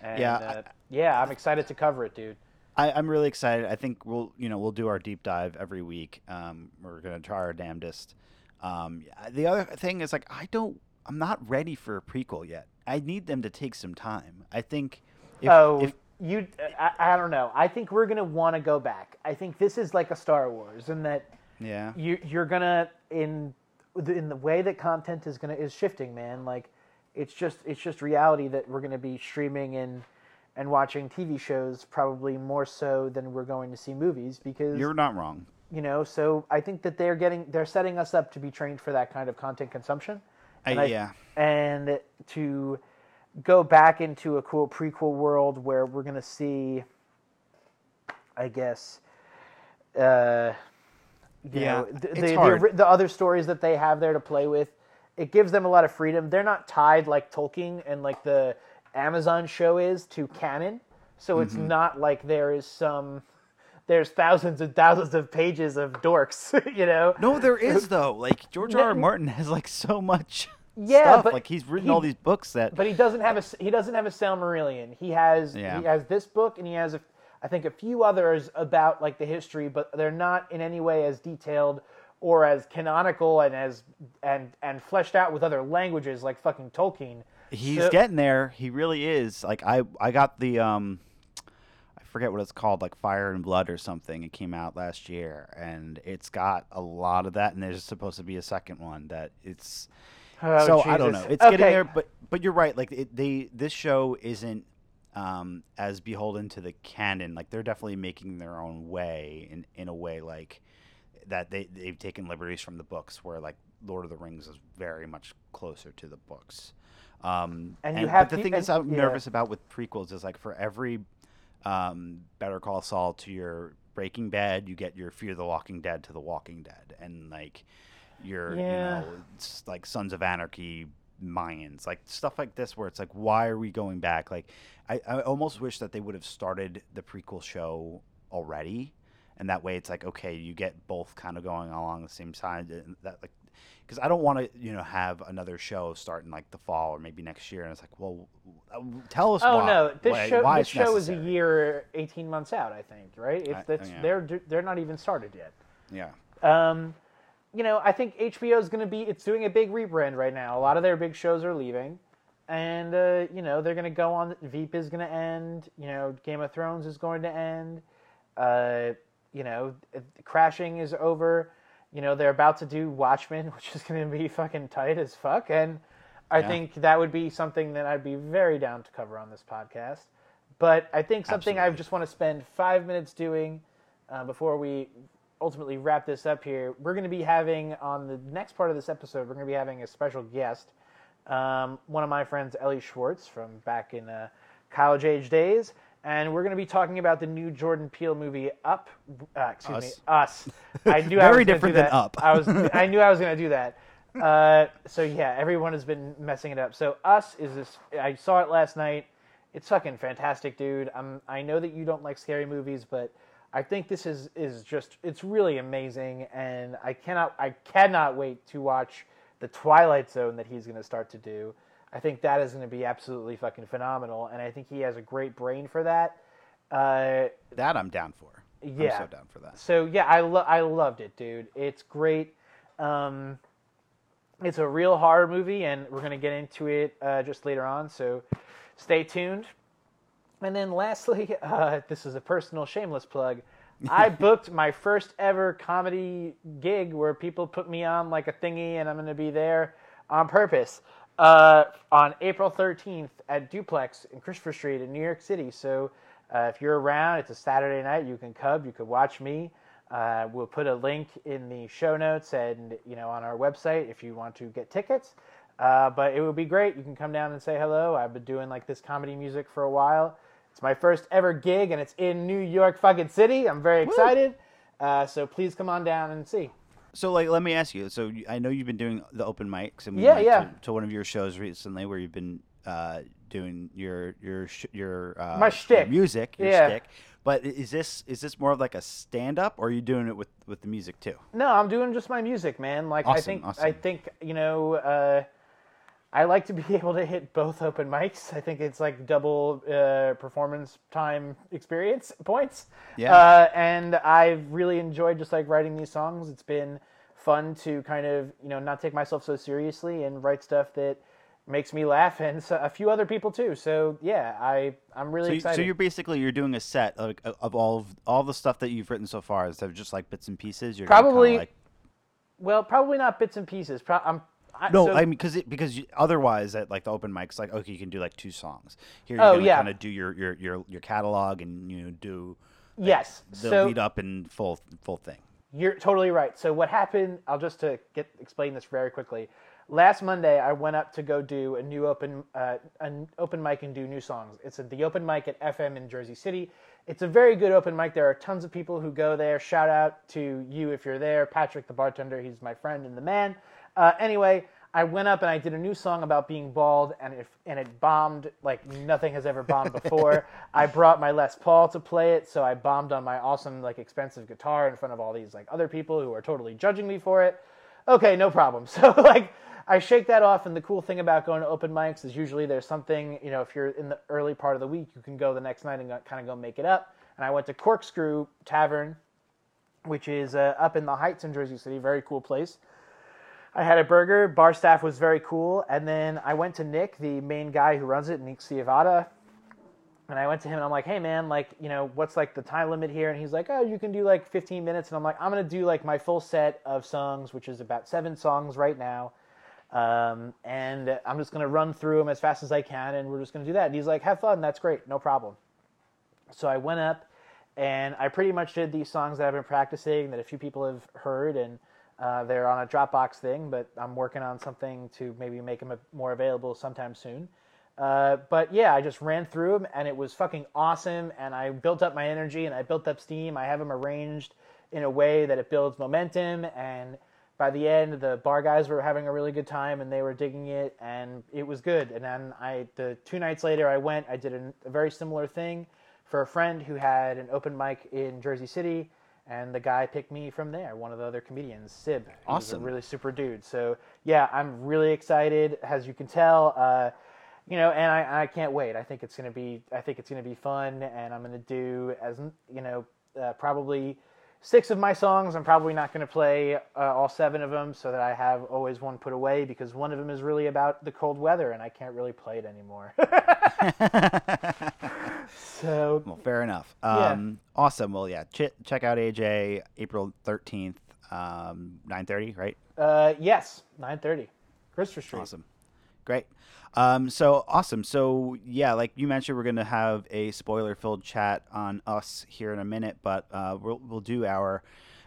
And, Yeah, uh, yeah, I'm excited to cover it, dude. I, I'm really excited. I think we'll you know we'll do our deep dive every week. Um, we're gonna try our damnedest. Um, the other thing is like I don't. I'm not ready for a prequel yet. I need them to take some time. I think. If, oh, if you, I, I don't know. I think we're gonna want to go back. I think this is like a Star Wars, and that yeah. you you're gonna in in the way that content is gonna is shifting, man. Like it's just it's just reality that we're gonna be streaming and and watching TV shows probably more so than we're going to see movies because You're not wrong. you know. So I think that they're getting they're setting us up to be trained for that kind of content consumption. I, And I- yeah. and to go back into a cool prequel world where we're gonna see, I guess, uh, you Yeah, know, the, it's the, the the other stories that they have there to play with. It gives them a lot of freedom. They're not tied like Tolkien and like the Amazon show is to canon, so it's Mm-hmm. not like there is some. There's thousands and thousands of pages of dorks, you know. No, there is though. Like George R. R. Martin has like so much Yeah, stuff. but like he's written he- all these books that. But he doesn't have a he doesn't have a Silmarillion. He has Yeah. he has this book and he has a, I think a few others about like the history, but they're not in any way as detailed or as canonical and as and and fleshed out with other languages like fucking Tolkien. He's So- getting there. He really is. Like I, I got the um, forget what it's called, like Fire and Blood or something. It came out last year, and it's got a lot of that. And there's supposed to be a second one that it's. Oh, so I don't know. Jesus. It's getting there, but but you're right. Like it, they, this show isn't um, as beholden to the canon. Like they're definitely making their own way in in a way like that. They they've taken liberties from the books, where like Lord of the Rings is very much closer to the books. Um, And you have but the thing and- is, I'm yeah. nervous about with prequels is like for every um, Better Call Saul to your Breaking Bad, you get your Fear the Walking Dead to the Walking Dead, and like your Yeah. you know like Sons of Anarchy Mayans, like stuff like this, where it's like, why are we going back? Like, I, I almost wish that they would have started the prequel show already, and that way it's like, okay, you get both kind of going along the same side. And that like, because I don't want to, you know, have another show start in like the fall or maybe next year, and it's like, well, tell us. Oh why, no, this why, show why this show is a year, eighteen months out. I think, right? If that's yeah. they're they're not even started yet. Yeah. Um, you know, I think HBO is going to be it's doing a big rebrand right now. A lot of their big shows are leaving, and uh, you know they're going to go on. Veep is going to end. You know, Game of Thrones is going to end. Uh, you know, Crashing is over. You know, they're about to do Watchmen, which is going to be fucking tight as fuck, and I Yeah. think that would be something that I'd be very down to cover on this podcast. But I think something I just want to spend five minutes doing uh, before we ultimately wrap this up here. We're going to be having on the next part of this episode, we're going to be having a special guest, um, one of my friends, Ellie Schwartz, from back in uh, college age days. And we're going to be talking about the new Jordan Peele movie Up. Uh, excuse me, Us. I knew I Very was different than. Up. I was. I knew I was going to do that. Uh, so yeah, everyone has been messing it up. So Us is this. I saw it last night. It's fucking fantastic, dude. I'm. I know that you don't like scary movies, but I think this is is just. It's really amazing, and I cannot. I cannot wait to watch the Twilight Zone that he's going to start to do. I think that is going to be absolutely fucking phenomenal, and I think he has a great brain for that. Uh, That I'm down for. Yeah. I'm so down for that. so yeah, I lo- I loved it, dude. It's great. Um, it's a real horror movie, and we're gonna get into it uh, just later on. So stay tuned. And then lastly, uh, this is a personal shameless plug. I booked my first ever comedy gig where people put me on like a thingy, and I'm gonna be there on purpose uh, on April 13th at Duplex in Christopher Street in New York City. So uh, if you're around, it's a Saturday night. You can come. You could watch me. Uh, we'll put a link in the show notes and you know on our website if you want to get tickets. Uh, but it would be great. You can come down and say hello. I've been doing like this comedy music for a while. It's my first ever gig, and it's in New York fucking city. I'm very excited. Uh, so please come on down and see. So, like, let me ask you. So, I know you've been doing the open mics, and we Yeah, went yeah. To, to one of your shows recently where you've been uh, doing your your sh- your uh, My your shtick. music, your Yeah. shtick. But is this is this more of like a stand up, or are you doing it with with the music too? No, I'm doing just my music, man. Like I Awesome, think I think you know uh, I like to be able to hit both open mics. I think it's like double uh, performance time experience points. Yeah. Uh, and I've really enjoyed just like writing these songs. It's been fun to kind of you know not take myself so seriously and write stuff that makes me laugh and so, a few other people too. So yeah, I I'm really So, you, excited. so you're basically you're doing a set of, of all of all the stuff that you've written so far instead of just like bits and pieces. You're Probably- like, well, probably not bits and pieces. Pro- I'm I, no, so- I mean because it, because you, otherwise at like the open mics, like okay, you can do like two songs. Here, you're Oh, gonna yeah. kind of do your, your your your catalog and you know do yes. the so lead up and full full thing. You're totally right. So what happened? I'll just to get explain this very quickly. Last Monday, I went up to go do a new open uh, an open mic and do new songs. It's at the open mic at FM in Jersey City. It's a very good open mic. There are tons of people who go there. Shout out to you if you're there, Patrick the bartender. He's my friend and the man. Uh, anyway, I went up and I did a new song about being bald, and it and it bombed like nothing has ever bombed before. I brought my Les Paul to play it, so I bombed on my awesome like expensive guitar in front of all these like other people who are totally judging me for it. Okay, no problem. So like I shake that off, and the cool thing about going to open mics is usually there's something you know if you're in the early part of the week, you can go the next night and kind of go make it up. And I went to Corkscrew Tavern, which is uh, up in the Heights in Jersey City, very cool place. I had a burger. Bar staff was very cool, and then I went to Nick, the main guy who runs it, Nick Ciavata, and I went to him and I'm like, hey man, like, you know, what's like the time limit here? And he's like, oh, you can do like 15 minutes. And I'm like, I'm gonna do like my full set of songs, which is about seven songs right now. Um, and I'm just gonna run through them as fast as I can, and we're just gonna do that. And he's like, have fun, that's great, no problem. So I went up and I pretty much did these songs that I've been practicing that a few people have heard, and uh, they're on a Dropbox thing, but I'm working on something to maybe make them more available sometime soon. Uh, but yeah, I just ran through them and it was fucking awesome. And I built up my energy and I built up steam. I have them arranged in a way that it builds momentum. And by the end, the bar guys were having a really good time and they were digging it and it was good. And then I, the two nights later, I went, I did a, a very similar thing for a friend who had an open mic in Jersey City. And the guy picked me from there, one of the other comedians, Sib. Awesome. a really super dude. So yeah, I'm really excited. As you can tell, uh, you know, and I, I can't wait. I think it's gonna be I think it's gonna be fun, and I'm gonna do as you know uh, probably six of my songs. I'm probably not gonna play uh, all seven of them, so that I have always one put away because one of them is really about the cold weather, and I can't really play it anymore. so well, fair enough. Um, yeah. Awesome. Well, yeah, ch- check out AJ April 13th, um, 9:30, right? Uh, yes, 9:30, Christopher Street. Awesome. Great. Um, so awesome. So yeah, like you mentioned, we're gonna have a spoiler-filled chat on us here in a minute, but uh, we'll we'll do our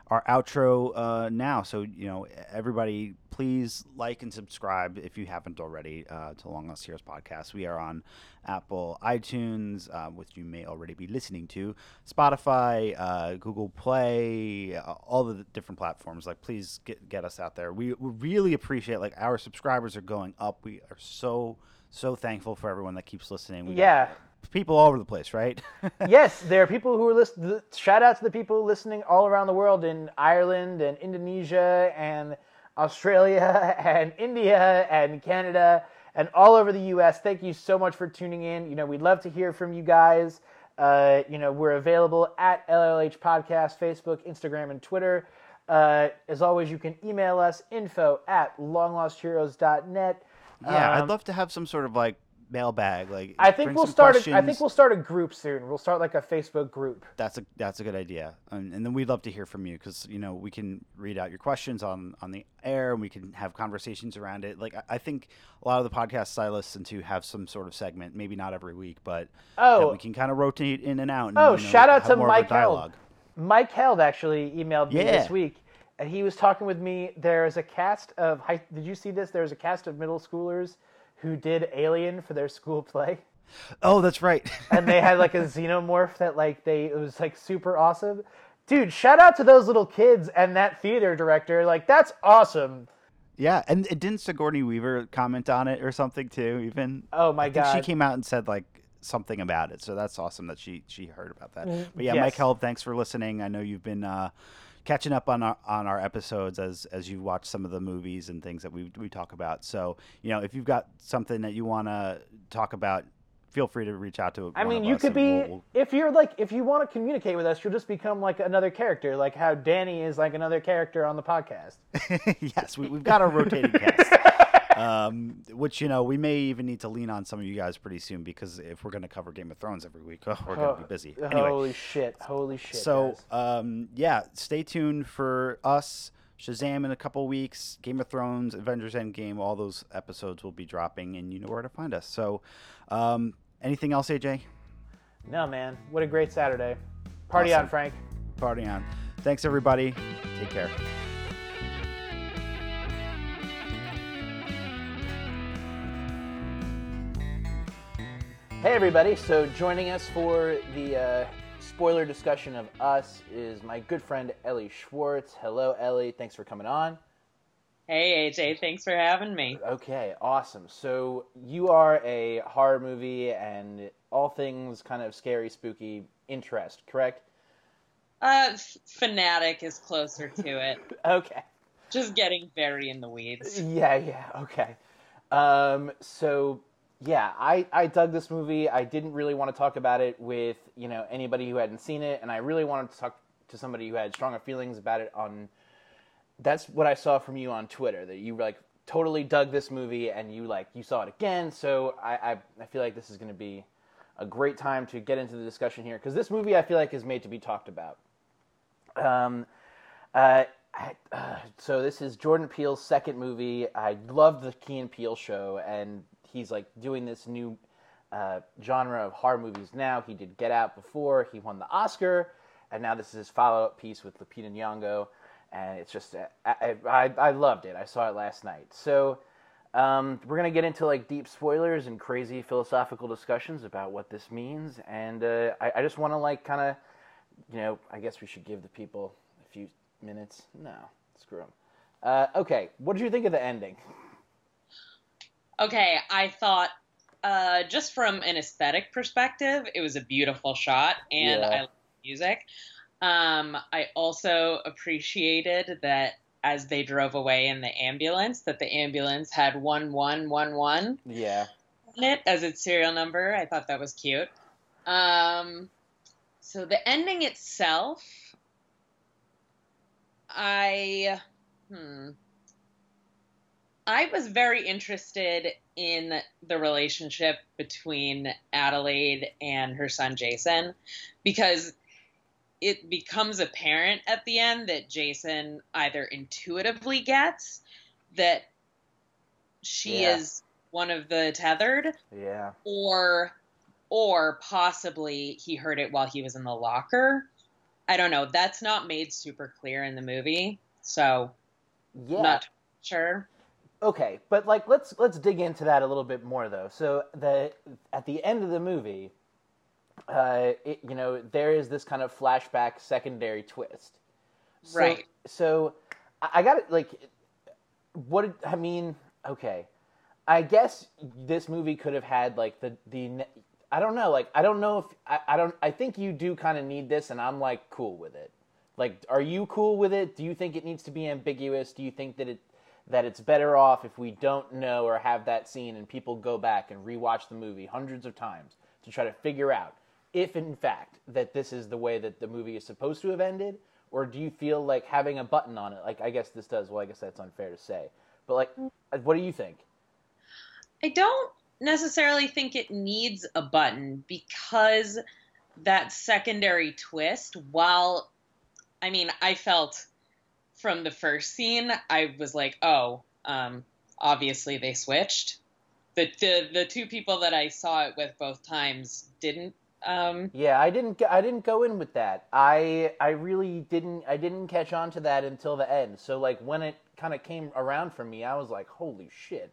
our outro uh, now. So you know, everybody, please like and subscribe if you haven't already uh, to Long Lost Heroes podcast. We are on Apple iTunes, uh, which you may already be listening to, Spotify, uh, Google Play, uh, all the different platforms. Like, please get get us out there. We, we really appreciate. Like, our subscribers are going up. We are so so thankful for everyone that keeps listening. We yeah people all over the place, right? yes, there are people who are listening. Shout out to the people listening all around the world in Ireland and Indonesia and Australia and India and Canada and all over the U.S. Thank you so much for tuning in. You know, we'd love to hear from you guys. Uh, you know, we're available at LLH Podcast, Facebook, Instagram, and Twitter. Uh, as always, you can email us info at longlostheroes.net. Yeah, um, I'd love to have some sort of like mailbag. Like I think we'll start. A, I think we'll start a group soon. We'll start like a Facebook group. That's a that's a good idea, and, and then we'd love to hear from you because you know we can read out your questions on on the air, and we can have conversations around it. Like I, I think a lot of the podcasts I listen to have some sort of segment, maybe not every week, but oh, we can kind of rotate in and out. And, oh, you know, shout out to Mike Held. Mike Held actually emailed me yeah. this week and he was talking with me. There's a cast of high, did you see this? There's a cast of middle schoolers who did Alien for their school play. Oh, that's right. and they had like a xenomorph that like they it was like super awesome. Dude, shout out to those little kids and that theater director. Like that's awesome. Yeah, and it didn't Sigourney Weaver comment on it or something too? Even oh my god, she came out and said like something about it. So that's awesome that she she heard about that. But yeah, yes. Mike Held, thanks for listening. I know you've been uh, catching up on our on our episodes as as you watch some of the movies and things that we we talk about. So you know, if you've got something that you want to talk about, feel free to reach out to. I mean, you could be we'll, we'll... if you're like if you want to communicate with us, you'll just become like another character, like how Danny is like another character on the podcast. yes, we, have got a rotating cast um, which you know we may even need to lean on some of you guys pretty soon because if we're going to cover Game of Thrones every week, oh, we're going to be busy. Anyway, holy shit! Holy shit! So um, yeah, stay tuned for us. Shazam in a couple weeks, Game of Thrones, Avengers Endgame, all those episodes will be dropping, and you know where to find us. So, um, anything else, AJ? No, man. What a great Saturday. Party awesome. on, Frank. Party on. Thanks, everybody. Take care. Hey, everybody. So, joining us for the uh, spoiler discussion of Us is my good friend Ellie Schwartz. Hello, Ellie. Thanks for coming on. Hey, AJ. Thanks for having me. Okay, awesome. So, you are a horror movie and all things kind of scary, spooky interest, correct? Uh, f- fanatic is closer to it. okay. Just getting very in the weeds. Yeah, yeah, okay. Um, so yeah, I, I dug this movie. I didn't really want to talk about it with you know anybody who hadn't seen it, and I really wanted to talk to somebody who had stronger feelings about it. On that's what I saw from you on Twitter that you like totally dug this movie and you like you saw it again. So I I, I feel like this is going to be a great time to get into the discussion here because this movie I feel like is made to be talked about. Um, uh, I, uh, so this is Jordan Peele's second movie. I loved the Key and Peele show, and he's like doing this new uh, genre of horror movies now. He did Get Out before. He won the Oscar, and now this is his follow-up piece with Lupita Nyong'o, and it's just I, I, I loved it. I saw it last night. So um, we're gonna get into like deep spoilers and crazy philosophical discussions about what this means, and uh, I, I just want to like kind of, you know, I guess we should give the people a few minutes. No, screw them. Uh, okay, what did you think of the ending? Okay, I thought uh, just from an aesthetic perspective, it was a beautiful shot, and Yeah. I love the music. Um, I also appreciated that as they drove away in the ambulance, that the ambulance had one one one one Yeah, on it as its serial number. I thought that was cute. Um, so the ending itself, I hmm. I was very interested in the relationship between Adelaide and her son Jason because it becomes apparent at the end that Jason either intuitively gets that she Yeah. is one of the tethered yeah, or or possibly he heard it while he was in the locker. I don't know. That's not made super clear in the movie, so yeah. not sure. Okay, but like let's let's dig into that a little bit more though. So the at the end of the movie, uh, it, you know, there is this kind of flashback secondary twist. So, Right. So I I got it. Like, what did- I mean? Okay, I guess this movie could have had like the the. I don't know. Like, I don't know if I, I don't. I think you do kind of need this, and I'm like cool with it. Like, are you cool with it? Do you think it needs to be ambiguous? Do you think that it that it's better off if we don't know or have that scene and people go back and rewatch the movie hundreds of times to try to figure out if in fact that this is the way that the movie is supposed to have ended or do you feel like having a button on it? Like i guess this does well i guess that's unfair to say but like uh, what do you think? I don't necessarily think it needs a button because that secondary twist, while I mean, I felt from the first scene, I was like, oh, um, obviously they switched. The, the the two people that I saw it with both times didn't. Um, yeah i didn't i didn't go in with that i i really didn't i didn't catch on to that until the end so like when it kind of came around for me i was like holy shit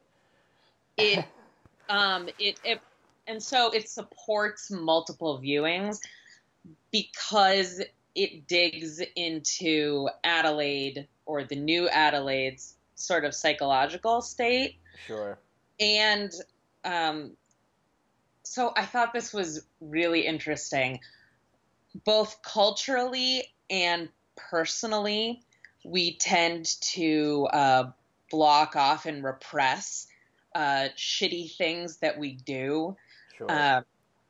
it um it, it and so it supports multiple viewings because it digs into Adelaide or the new Adelaide's sort of psychological state. Sure. And um so I thought this was really interesting. Both culturally and personally we tend to uh, block off and repress uh, shitty things that we do. Sure. Uh,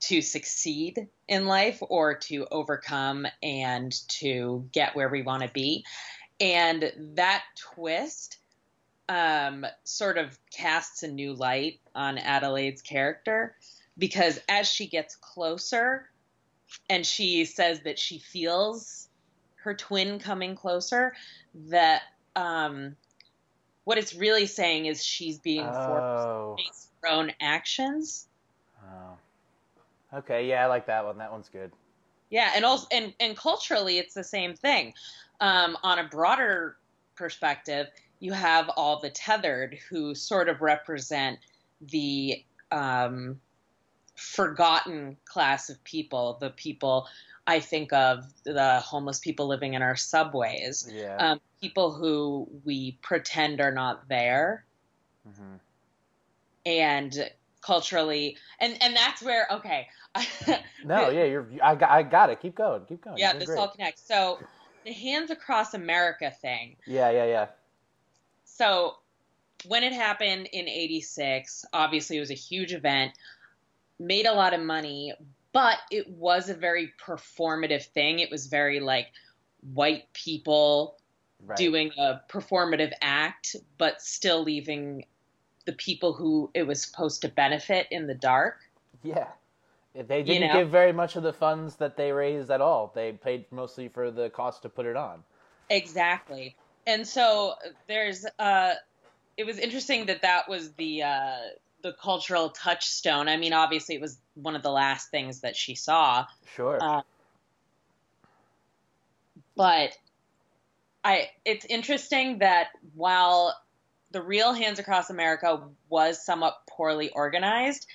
to succeed in life or to overcome and to get where we want to be. And that twist um, sort of casts a new light on Adelaide's character because as she gets closer and she says that she feels her twin coming closer, that um, what it's really saying is she's being forced oh. to face her own actions. Okay, yeah, I like that one. That one's good. Yeah, and also and, and culturally it's the same thing. Um, on a broader perspective, you have all the tethered who sort of represent the um, forgotten class of people, the people I think of the homeless people living in our subways, Yeah. um, people who we pretend are not there. hmm And culturally, and and that's where okay, No, yeah, you're. I got. I got it. Keep going. Keep going. yeah, this great. all connects. So the Hands Across America thing. Yeah, yeah, yeah. So when it happened in 86, obviously it was a huge event, made a lot of money, but it was a very performative thing. It was very like white people Right. doing a performative act, but still leaving the people who it was supposed to benefit in the dark. Yeah. They didn't know? give very much of the funds that they raised at all. They paid mostly for the cost to put it on. Exactly. And so there's uh it was interesting that that was the uh the cultural touchstone. I mean, obviously it was one of the last things that she saw, Sure. Uh, but I it's interesting that while the real Hands Across America was somewhat poorly organized,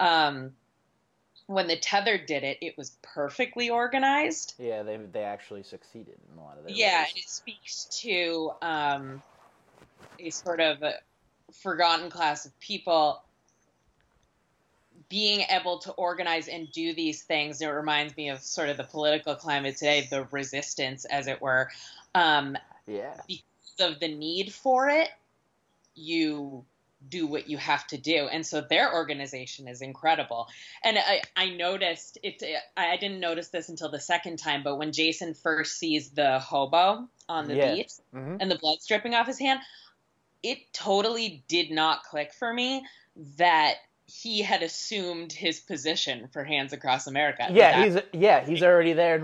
um when the tether did it, it was perfectly organized. yeah, they they actually succeeded in a lot of their Yeah, ways. and it speaks to um, a sort of a forgotten class of people being able to organize and do these things. It reminds me of sort of the political climate today, the resistance, as it were. Um, Yeah. of the need for it, you do what you have to do. And so their organization is incredible. And I, I noticed it, I didn't notice this until the second time, but when Jason first sees the hobo on the Yeah. beach hmm and the blood dripping off his hand, it totally did not click for me that he had assumed his position for Hands Across America. Yeah, That- he's yeah, he's already there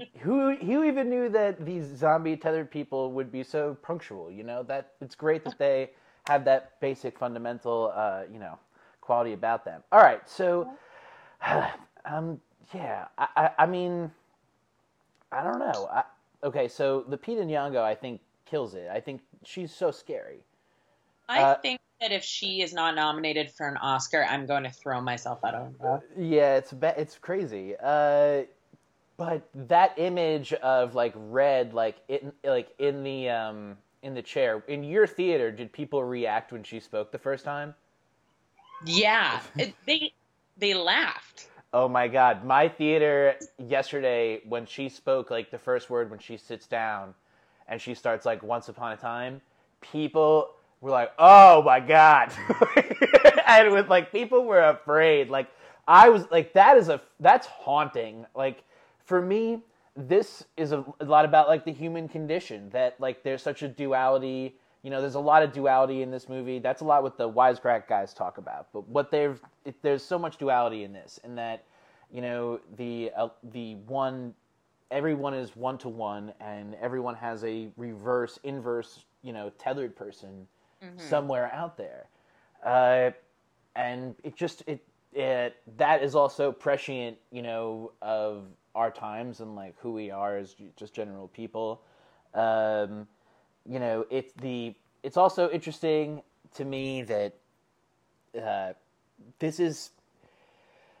and ready, man. He's ready. exactly. He was like ahead of schedule. My god. Who who even knew that these zombie tethered people would be so punctual? You know that it's great that they have that basic fundamental, uh, you know, quality about them. All right, so, um, yeah, I, I, I mean, I don't know. I, okay, so the Pete Nyong'o, I think, kills it. I think she's so scary. I Uh, think that if she is not nominated for an Oscar, I'm going to throw myself out of a window. Yeah, it's ba- it's crazy. Uh, but that image of like red, like in like in the um in the chair in your theater, did people react when she spoke the first time? Yeah, they they laughed. Oh my god, my theater yesterday when she spoke like the first word when she sits down, and she starts like once upon a time, people were like, "Oh my god," and with like people were afraid. Like I was like, that is a that's haunting. Like for me, this is a, a lot about like the human condition. That like there's such a duality. You know, there's a lot of duality in this movie. That's a lot what the wisecrack guys talk about. But what they've it, there's so much duality in this, and that you know the uh, the one everyone is one to one, and everyone has a reverse inverse you know tethered person somewhere out there, uh, and it just it it that is also prescient you know of our times and like who we are as just general people. Um, you know, it's the it's also interesting to me that uh, this is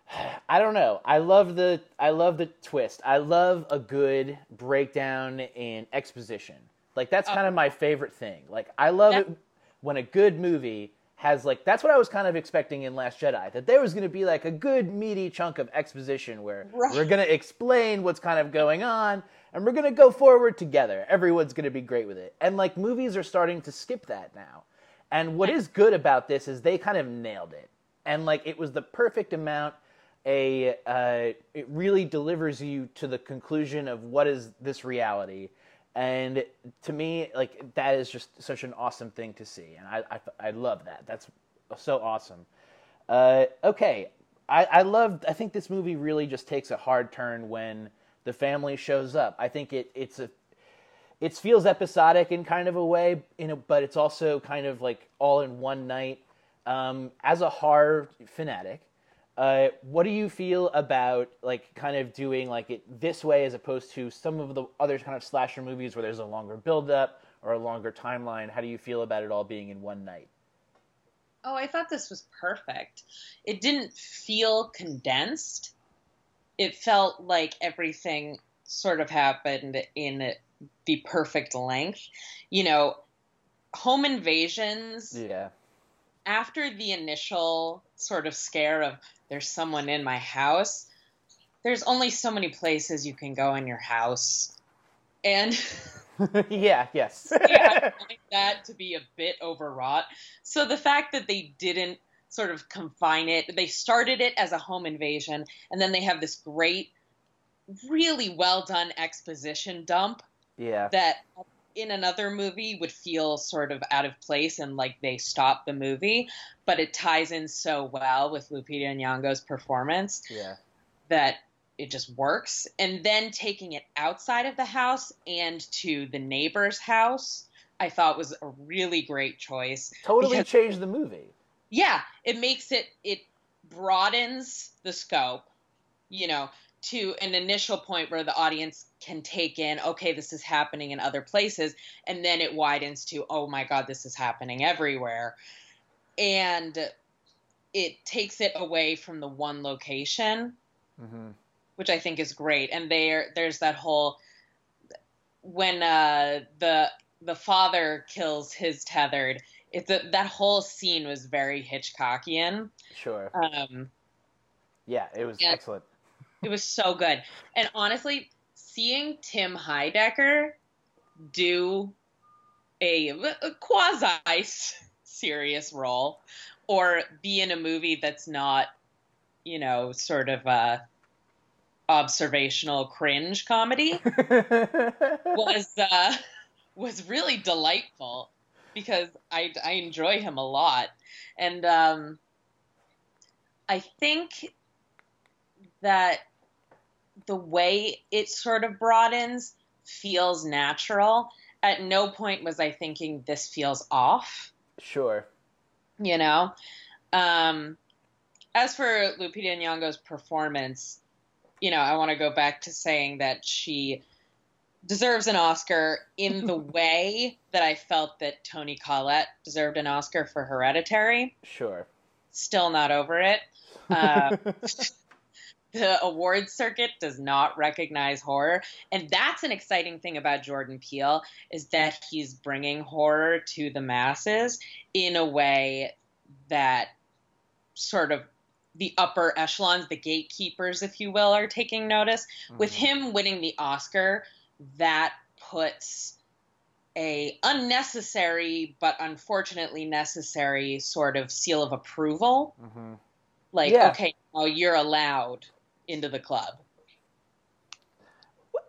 I don't know. I love the I love the twist. I love a good breakdown in exposition. Like that's kind of my favorite thing. Like I love Yeah. it when a good movie has like that's what I was kind of expecting in Last Jedi that there was going to be like a good meaty chunk of exposition where Right. we're going to explain what's kind of going on and we're going to go forward together. Everyone's going to be great with it. And like movies are starting to skip that now. And what is good about this is they kind of nailed it. And like it was the perfect amount a uh, it really delivers you to the conclusion of what is this reality and to me like that is just such an awesome thing to see. And i i, I love that. That's so awesome. Uh, okay. I, I love i think this movie really just takes a hard turn when the family shows up. I think it it's a it feels episodic in kind of a way, you know, but it's also kind of like all in one night. Um, as a horror fanatic, uh, what do you feel about like kind of doing like it this way as opposed to some of the other kind of slasher movies where there's a longer build up or a longer timeline? How do you feel about it all being in one night? Oh, I thought this was perfect. It didn't feel condensed. It felt like everything sort of happened in the perfect length. You know, home invasions Yeah. after the initial sort of scare of there's someone in my house, there's only so many places you can go in your house. And yeah, yes. yeah, I find that to be a bit overwrought. So the fact that they didn't sort of confine it, they started it as a home invasion, and then they have this great, really well done exposition dump yeah. that in another movie would feel sort of out of place and like they stop the movie, but it ties in so well with Lupita Nyong'o's performance Yeah. that it just works. And then taking it outside of the house and to the neighbor's house, I thought was a really great choice. Totally Because- changed the movie. Yeah, it makes it it broadens the scope, you know, to an initial point where the audience can take in, okay, this is happening in other places, and then it widens to, oh my god, this is happening everywhere. And it takes it away from the one location Mm-hmm. which I think is great. And there, there's that whole when uh, the the father kills his tethered. It's a, that whole scene was very Hitchcockian. Sure. Um, Yeah, it was Yeah. excellent. It was so good. And honestly, seeing Tim Heidecker do a, a quasi serious role or be in a movie that's not, you know, sort of a observational cringe comedy was uh, was really delightful because I I enjoy him a lot, and um, I think that the way it sort of broadens feels natural. At no point was I thinking this feels off sure. you know um as for lupita nyong'o's performance you know i want to go back to saying that she deserves an oscar in the way that i felt that toni collette deserved an oscar for hereditary Sure. still not over it uh, the awards circuit does not recognize horror and that's an exciting thing about jordan peele is that he's bringing horror to the masses in a way that sort of the upper echelons the gatekeepers if you will are taking notice with Mhm. him winning the oscar that puts a unnecessary but unfortunately necessary sort of seal of approval Mhm. like Yeah. okay now you're allowed into the club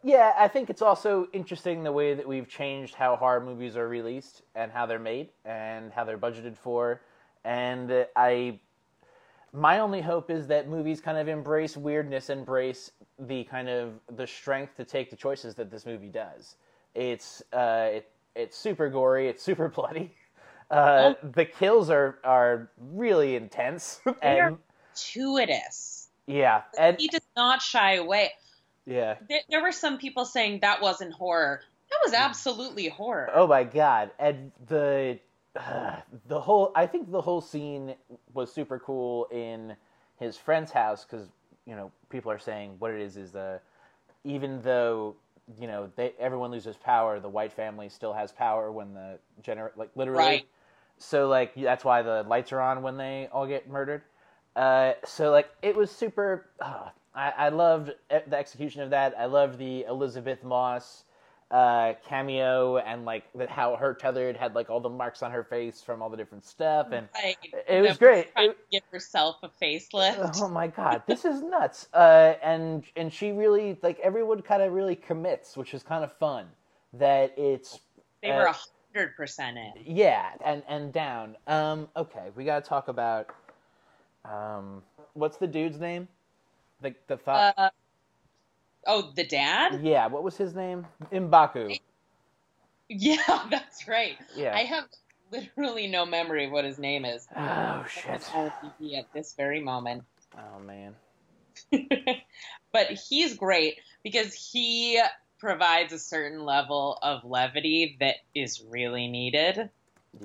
Yeah, I think it's also interesting the way that we've changed how horror movies are released and how they're made and how they're budgeted for. And I, my only hope is that movies kind of embrace weirdness, embrace the kind of the strength to take the choices that this movie does. It's uh, it, it's super gory, it's super bloody. Uh, the kills are are really intense, and gratuitous yeah, and he does not shy away yeah. there, there were some people saying that wasn't horror that was absolutely horror Oh my god! And the uh, the whole I think the whole scene was super cool in his friend's house because you know people are saying what it is is the even though you know they everyone loses power, the white family still has power when the gener like literally. Right. So like that's why the lights are on when they all get murdered. Uh, so like it was super. Uh, I, I loved the execution of that. I loved the Elisabeth Moss uh, cameo and like the, how her tethered had like all the marks on her face from all the different stuff and Like, it was great. trying It- to give herself a facelift oh my god, this is nuts. Uh, and and she really like everyone kind of really commits, which is kind of fun. That it's they were uh, a hundred percent in yeah, and and down. Um, okay, we got to talk about um, what's the dude's name? The the fa- uh, oh the dad yeah, what was his name? M'Baku. yeah that's right Yeah. i have literally no memory of what his name is oh shit. It's on TV at this very moment Oh man. but he's great because he provides a certain level of levity that is really needed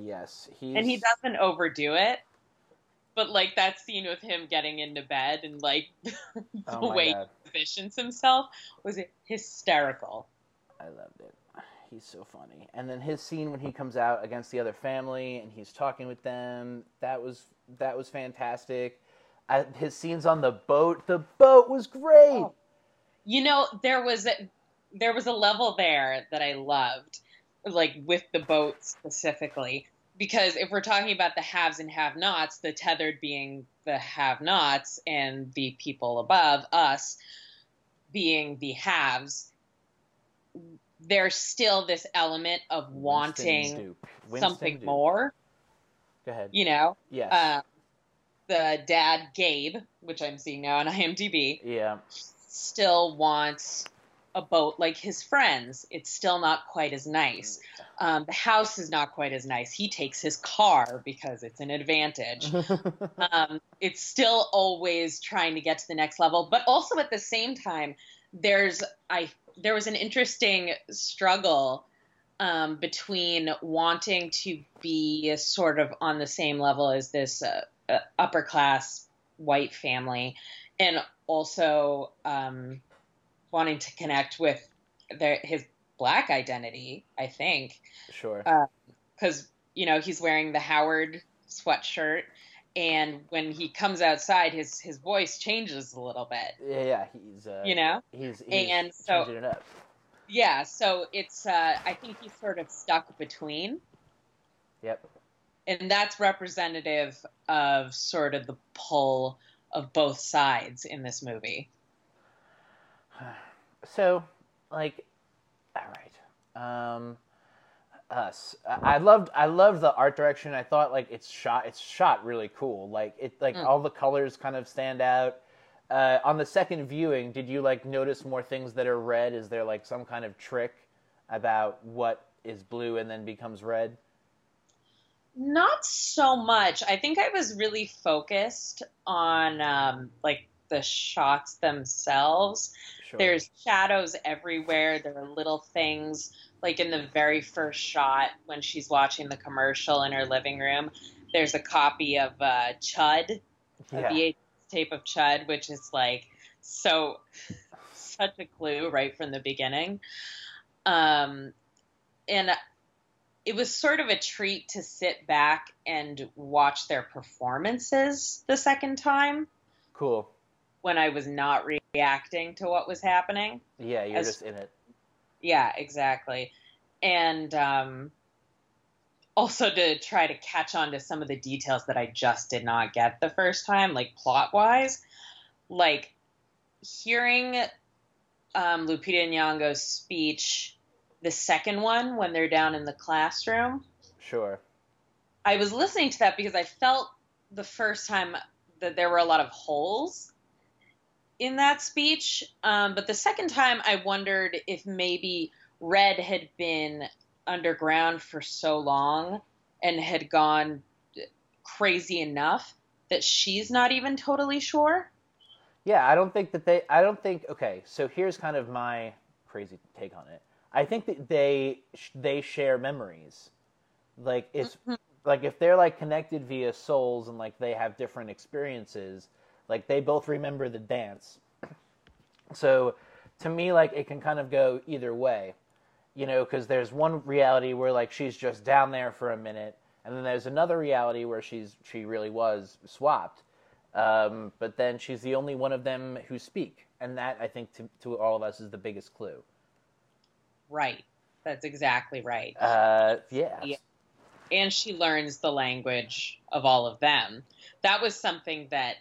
Yes, he's and he doesn't overdo it but like that scene with him getting into bed and like the Oh way he positions himself was hysterical I loved it. He's so funny. And then his scene when he comes out against the other family and he's talking with them, that was that was fantastic. I, his scenes on the boat, the boat was great. Oh. you know there was a, there was a level there that i loved like with the boat specifically because if we're talking about the haves and have nots the tethered being the have nots and the people above us being the haves there's still this element of wanting Winston Duke. Winston something more. Go ahead. You know, yes. uh, the dad Gabe, which I'm seeing now on IMDb, yeah. still wants a boat like his friends. It's still not quite as nice. Um, the house is not quite as nice. He takes his car because it's an advantage. um, it's still always trying to get to the next level, but also at the same time, there's I there was an interesting struggle um, between wanting to be sort of on the same level as this uh, uh, upper class white family, and also um, wanting to connect with their, his black identity. I think sure. because you know he's wearing the Howard sweatshirt, and when he comes outside, his his voice changes a little bit. yeah, yeah. He's. Uh, You know, He's, he's And so- changing it up. yeah. So it's uh, I think he's sort of stuck between, Yep. and that's representative of sort of the pull of both sides in this movie. So, like, all right. Um, us. I I loved. I loved the art direction. I thought like it's shot. It's shot really cool. Like it. Like Mm. all the colors kind of stand out. Uh, on the second viewing, did you like notice more things that are red? Is there like some kind of trick about what is blue and then becomes red? Not so much. I think I was really focused on um, like the shots themselves. Sure. There's shadows everywhere. There are little things like in the very first shot when she's watching the commercial in her living room. There's a copy of uh, Chud, a yeah. VHS tape of Chud, which is like so such a clue right from the beginning. Um, and it was sort of a treat to sit back and watch their performances the second time Cool. When I was not reacting to what was happening. Yeah, you're As- just in it. Yeah, exactly. And um, also to try to catch on to some of the details that I just did not get the first time, like plot wise. Like hearing um, Lupita Nyong'o's speech, the second one when they're down in the classroom, Sure. I was listening to that because I felt the first time that there were a lot of holes in that speech. Um, but the second time, I wondered if maybe Red had been underground for so long and had gone crazy enough that she's not even totally sure. Yeah, I don't think that they. I don't think. Okay, so here's kind of my crazy take on it. I think that they they share memories. Like it's like if they're like connected via souls and like they have different experiences. Like they both remember the dance. So to me, like it can kind of go either way, you know, because there's one reality where like she's just down there for a minute, and then there's another reality where she's she really was swapped. Um, but then she's the only one of them who speak, and that I think to, to all of us is the biggest clue. Right. That's exactly right. Uh, yeah. Yeah. and she learns the language of all of them. That was something that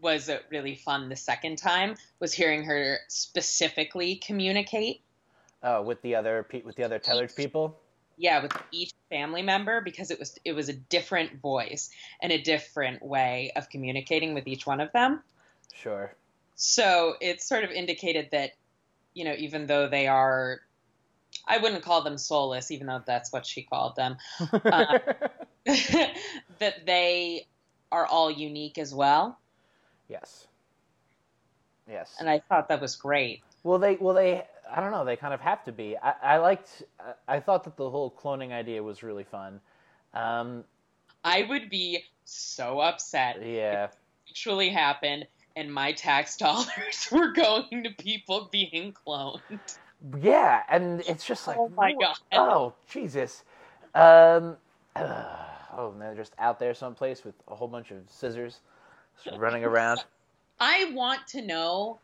was uh, really fun the second time was hearing her specifically communicate Oh, with the other with the other tethered people. yeah with each family member because it was it was a different voice and a different way of communicating with each one of them Sure. so it sort of indicated that you know even though they are i wouldn't call them soulless even though that's what she called them Uh, that they are all unique as well. Yes. Yes. And I thought that was great. Well, they well they I don't know they kind of have to be. I, I liked I- I thought that the whole cloning idea was really fun. Um, I would be so upset yeah. if it actually happened and my tax dollars were going to people being cloned. Yeah, and it's just like, Oh my God. oh Jesus, um, oh, and they're just out there someplace with a whole bunch of scissors, just running around. I want to know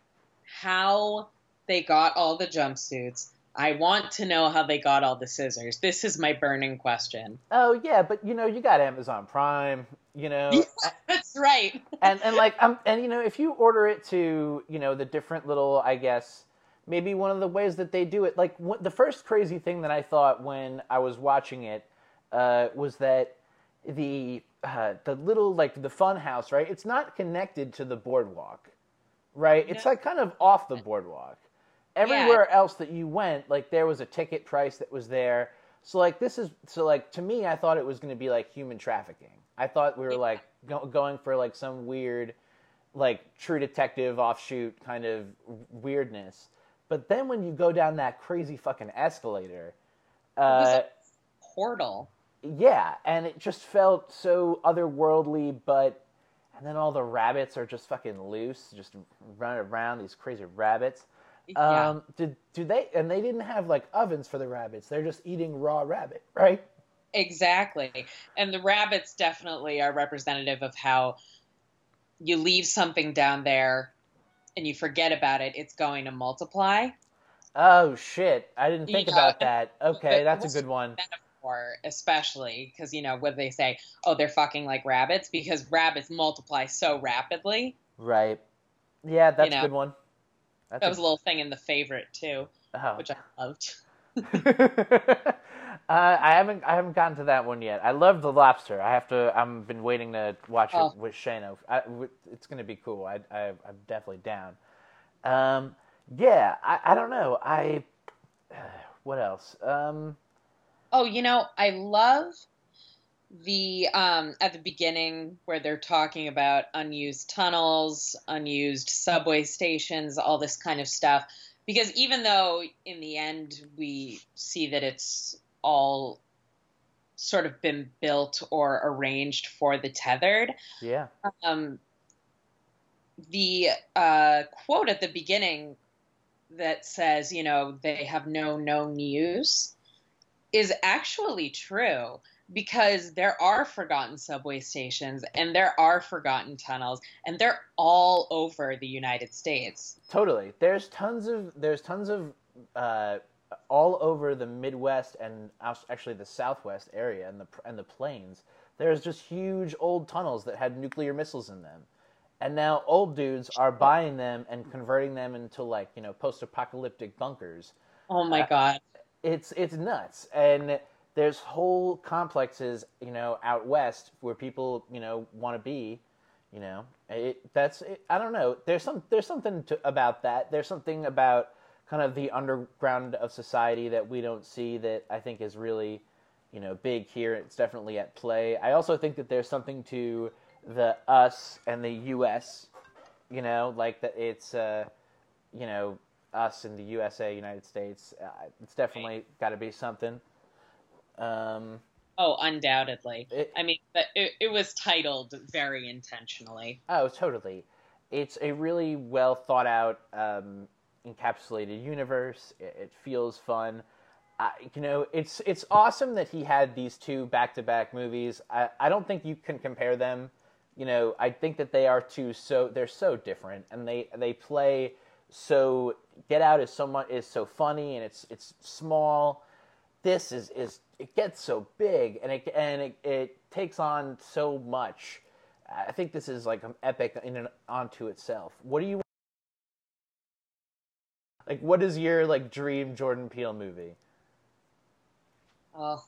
how they got all the jumpsuits. I want to know how they got all the scissors. This is my burning question. Oh yeah, but you know you got Amazon Prime, you know, That's right. and and like um and you know if you order it to you know the different little I guess maybe one of the ways that they do it. Like wh- the first crazy thing that I thought when I was watching it uh, was that the uh, the little like the fun house, right? It's not connected to the boardwalk, right? It's like kind of off the boardwalk. Everywhere else that you went, like there was a ticket price that was there. So like this is so like to me, I thought it was going to be like human trafficking. I thought we were Yeah. like go- going for like some weird, like True Detective offshoot kind of weirdness. But then when you go down that crazy fucking escalator, It was uh, a portal. Yeah, and it just felt so otherworldly. But and then all the rabbits are just fucking loose, just running around. These crazy rabbits. yeah. Um, did do they? And they didn't have like ovens for the rabbits. They're just eating raw rabbit, right? Exactly. And the rabbits definitely are representative of how you leave something down there and you forget about it, it's going to multiply. Oh shit! I didn't think Yeah. about that. Okay, that's a good one. Especially because, you know, what they say, oh, they're fucking like rabbits because rabbits multiply so rapidly. Right. Yeah, that's know, a good one. That's That was a little thing in the favorite, too, oh. which I loved. uh, I haven't I haven't gotten to that one yet. I love the lobster. I have to. I've been waiting to watch Oh. it with Shano. I, it's going to be cool. I, I I'm definitely down. Um, yeah. I, I don't know. I what else? Um, Oh, you know, I love the um at the beginning where they're talking about unused tunnels, unused subway stations, all this kind of stuff. Because even though in the end we see that it's all sort of been built or arranged for the tethered, yeah. um, the uh, quote at the beginning that says, you know, they have no known use is actually true because there are forgotten subway stations and there are forgotten tunnels and they're all over the United States. Totally. There's tons of there's tons of uh, all over the Midwest and actually the Southwest area and the and the plains. There's just huge old tunnels that had nuclear missiles in them, and now old dudes are buying them and converting them into like you know post-apocalyptic bunkers. Oh my Uh, God. It's it's nuts, and there's whole complexes you know out west where people you know want to be you know? It, that's it, i don't know. There's some there's something to, about that. There's something about kind of the underground of society that we don't see that i think is really you know big here. It's definitely at play. I also think that there's something to the us and the us you know? Like that it's uh you know us in the usa united states uh, it's definitely got to be something um Oh, undoubtedly. It- I mean, but it, it was titled very intentionally. Oh, totally. It's a really well thought out, um, encapsulated universe. It, it feels fun. I, you know, it's it's awesome that he had these two back to back movies. I, I don't think you can compare them. You know, I think that they are two so they're so different, and they they play so. Get Out is so much is so funny, and it's it's small. This is is it gets so big, and it and it, it takes on so much. I think this is like an epic in and onto itself. What do you like? What is your like dream Jordan Peele movie? Oh,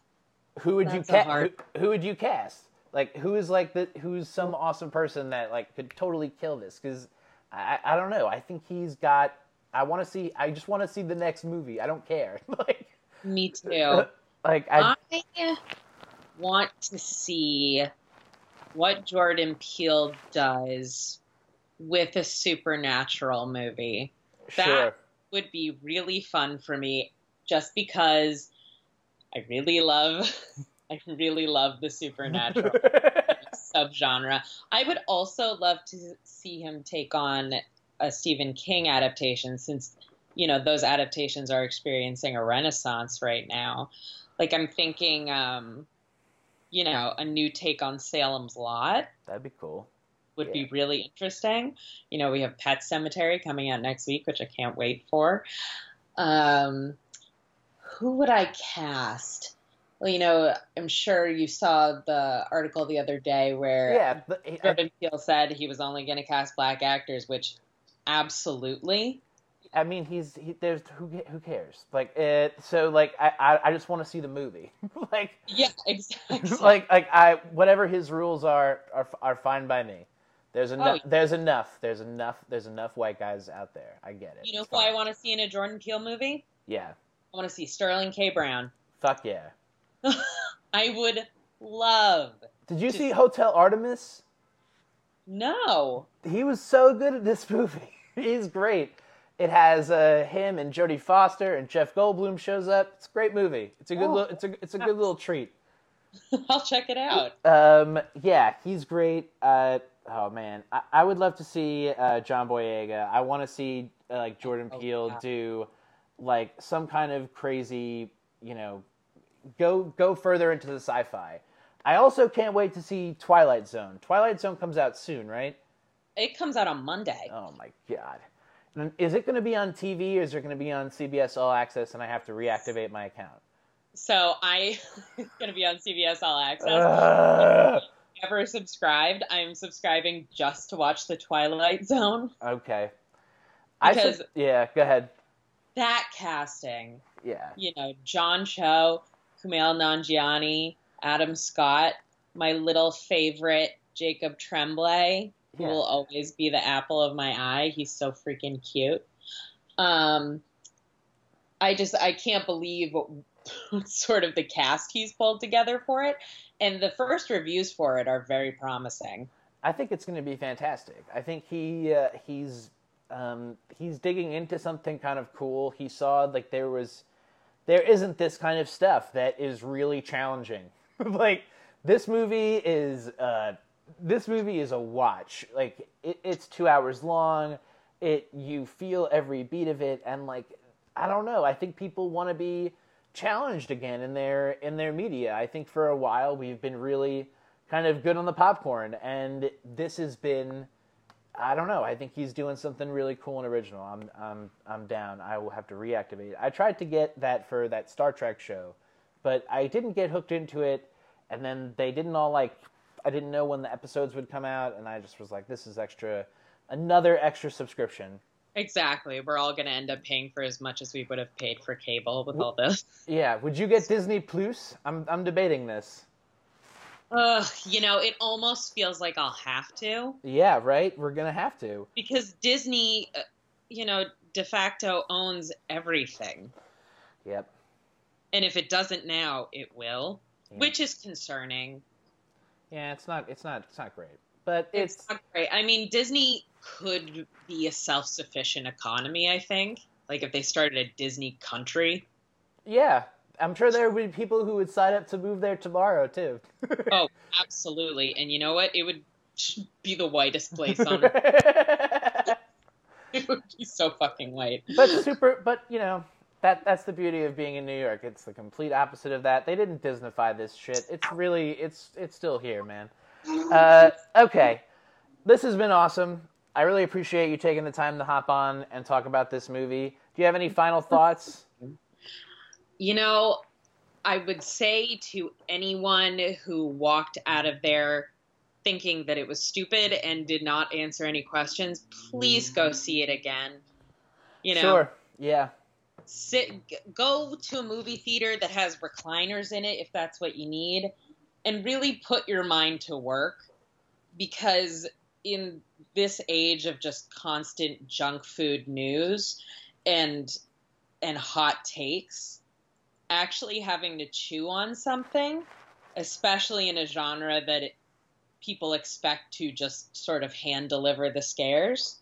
Who would you cast? Who, who would you cast? Like who is like the who's some awesome person that like could totally kill this? Because I I don't know. I think he's got. I want to see. I just want to see the next movie. I don't care. like me too. like I. I want to see what Jordan Peele does with a supernatural movie. sure. that- Would be really fun for me just because I really love I really love the supernatural subgenre. I would also love to see him take on a Stephen King adaptation since you know those adaptations are experiencing a renaissance right now. Like I'm thinking um you know, a new take on Salem's Lot That'd be cool. would Yeah. be really interesting. You know, we have Pet Sematary coming out next week, which I can't wait for. Um, who would I cast? Well, you know, I'm sure you saw the article the other day where Yeah. but Jordan Peele said he was only going to cast black actors, which absolutely. I mean, he's he, there's who who cares? Like it. So like I I, I just want to see the movie. like Yeah, exactly. like like I whatever his rules are are are fine by me. There's enough. Oh. There's enough. There's enough. There's enough white guys out there. I get it. you know who I want to see in a Jordan Peele movie? Yeah. I want to see Sterling K. Brown. Fuck yeah. I would love. Did you Just- see Hotel Artemis? No. He was so good at this movie. He's great. It has uh, him and Jodie Foster and Jeff Goldblum shows up. It's a great movie. It's a good. Oh. Little, it's a it's a good little treat. I'll check it out. Um, yeah, he's great. Uh, oh man, I, I would love to see uh, John Boyega. I want to see uh, like Jordan Oh, Peele yeah. do like some kind of crazy, you know, go go further into the sci-fi. I also can't wait to see Twilight Zone. Twilight Zone comes out soon, right? It comes out on Monday. Oh my god. And Is it going to be on TV or is it going to be on CBS All Access and I have to reactivate my account? So I it's gonna be on CBS All Access. Ugh. Never subscribed. I'm subscribing just to watch the Twilight Zone. okay. I Because- said, yeah, go ahead. That casting, Yeah. you know, John Cho, Kumail Nanjiani, Adam Scott, my little favorite Jacob Tremblay, who Yeah. will always be the apple of my eye. He's so freaking cute. Um, I just I can't believe what, sort of the cast he's pulled together for it, and the first reviews for it are very promising. I think it's going to be fantastic. I think he uh, he's um, he's digging into something kind of cool. He saw like there was there isn't this kind of stuff that is really challenging. like this movie is uh, this movie is a watch. Like it, it's two hours long. It you feel every beat of it, and like I don't know. I think people want to be challenged again in their in their media. I think for a while we've been really kind of good on the popcorn, and this has been. I don't know. I think he's doing something really cool and original. I'm I'm I'm down. I will have to reactivate it. I tried to get that for that Star Trek show, but I didn't get hooked into it. And then they didn't all like. I didn't know when the episodes would come out, and I just was like, "This is extra, another extra subscription." Exactly. We're all going to end up paying for as much as we would have paid for cable with all this. Yeah. Would you get Disney Plus? I'm I'm debating this. Ugh, you know, it almost feels like I'll have to Yeah. Right. We're gonna have to. because Disney, uh, you know, de facto owns everything. Yep. And if it doesn't now, it will, Yeah. which is concerning. Yeah. It's not. It's not. It's not great. But It's, it's not great. I mean, Disney could be a self sufficient economy, I think. Like if they started a Disney country. Yeah, I'm sure there would be people who would sign up to move there tomorrow too. Oh, absolutely. And you know what? It would be the whitest place on but It would be so fucking white. But super, but you know that that's the beauty of being in New York. It's the complete opposite of that. They didn't Disneyfy this shit. It's really, it's it's still here, man. Uh, okay, this has been awesome. I really appreciate you taking the time to hop on and talk about this movie. Do you have any final thoughts? You know, I would say to anyone who walked out of there thinking that it was stupid and did not answer any questions, please go see it again. You know, Sure. Yeah. sit go to a movie theater that has recliners in it if that's what you need and really put your mind to work because in this age of just constant junk food news and and hot takes actually having to chew on something especially in a genre that it, people expect to just sort of hand deliver the scares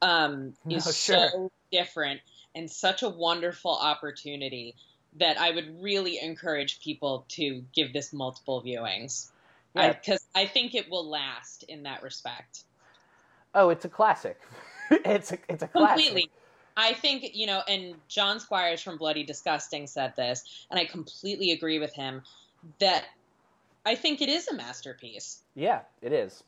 um, No, is sure. so different and such a wonderful opportunity that I would really encourage people to give this multiple viewings Yeah. because I, think it will last in that respect Oh, it's a classic. it's a it's a classic. completely. I think you know, and John Squires from Bloody Disgusting said this, and I completely agree with him that I think it is a masterpiece. Yeah, it is.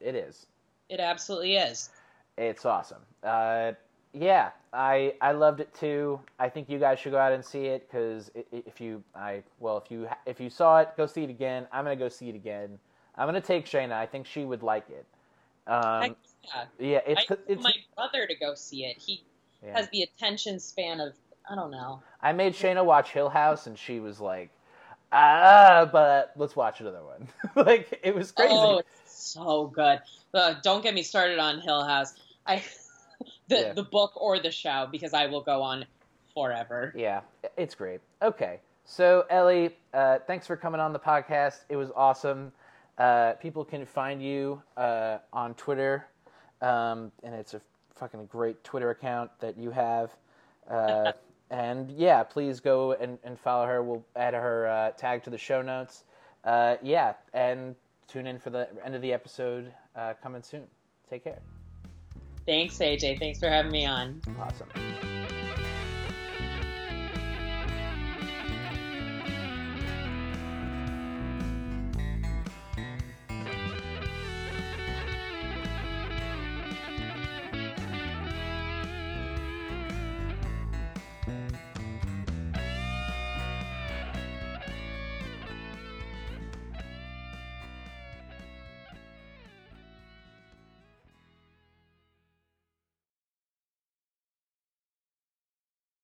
It is. It absolutely is. It's awesome. Uh, yeah, I I loved it too. I think you guys should go out and see it because if you I well if you if you saw it, go see it again. I'm gonna go see it again. I'm gonna take Shayna. I think she would like it. Um, Heck yeah. yeah, it's I it's my brother to go see it. He Yeah. has the attention span of I don't know. I made Shayna watch Hill House, and she was like, "Ah, but let's watch another one." like it was crazy. Oh, it's so good. Uh, don't get me started on Hill House. I the Yeah. the book or the show because I will go on forever. Yeah, it's great. Okay, so Ellie, uh, thanks for coming on the podcast. It was awesome. Uh, people can find you uh, on Twitter, um, and it's a fucking great Twitter account that you have. Uh, and yeah, please go and, and follow her. We'll add her uh, tag to the show notes. Uh, yeah, and tune in for the end of the episode uh, coming soon. Take care. Thanks, AJ. Thanks for having me on. Awesome.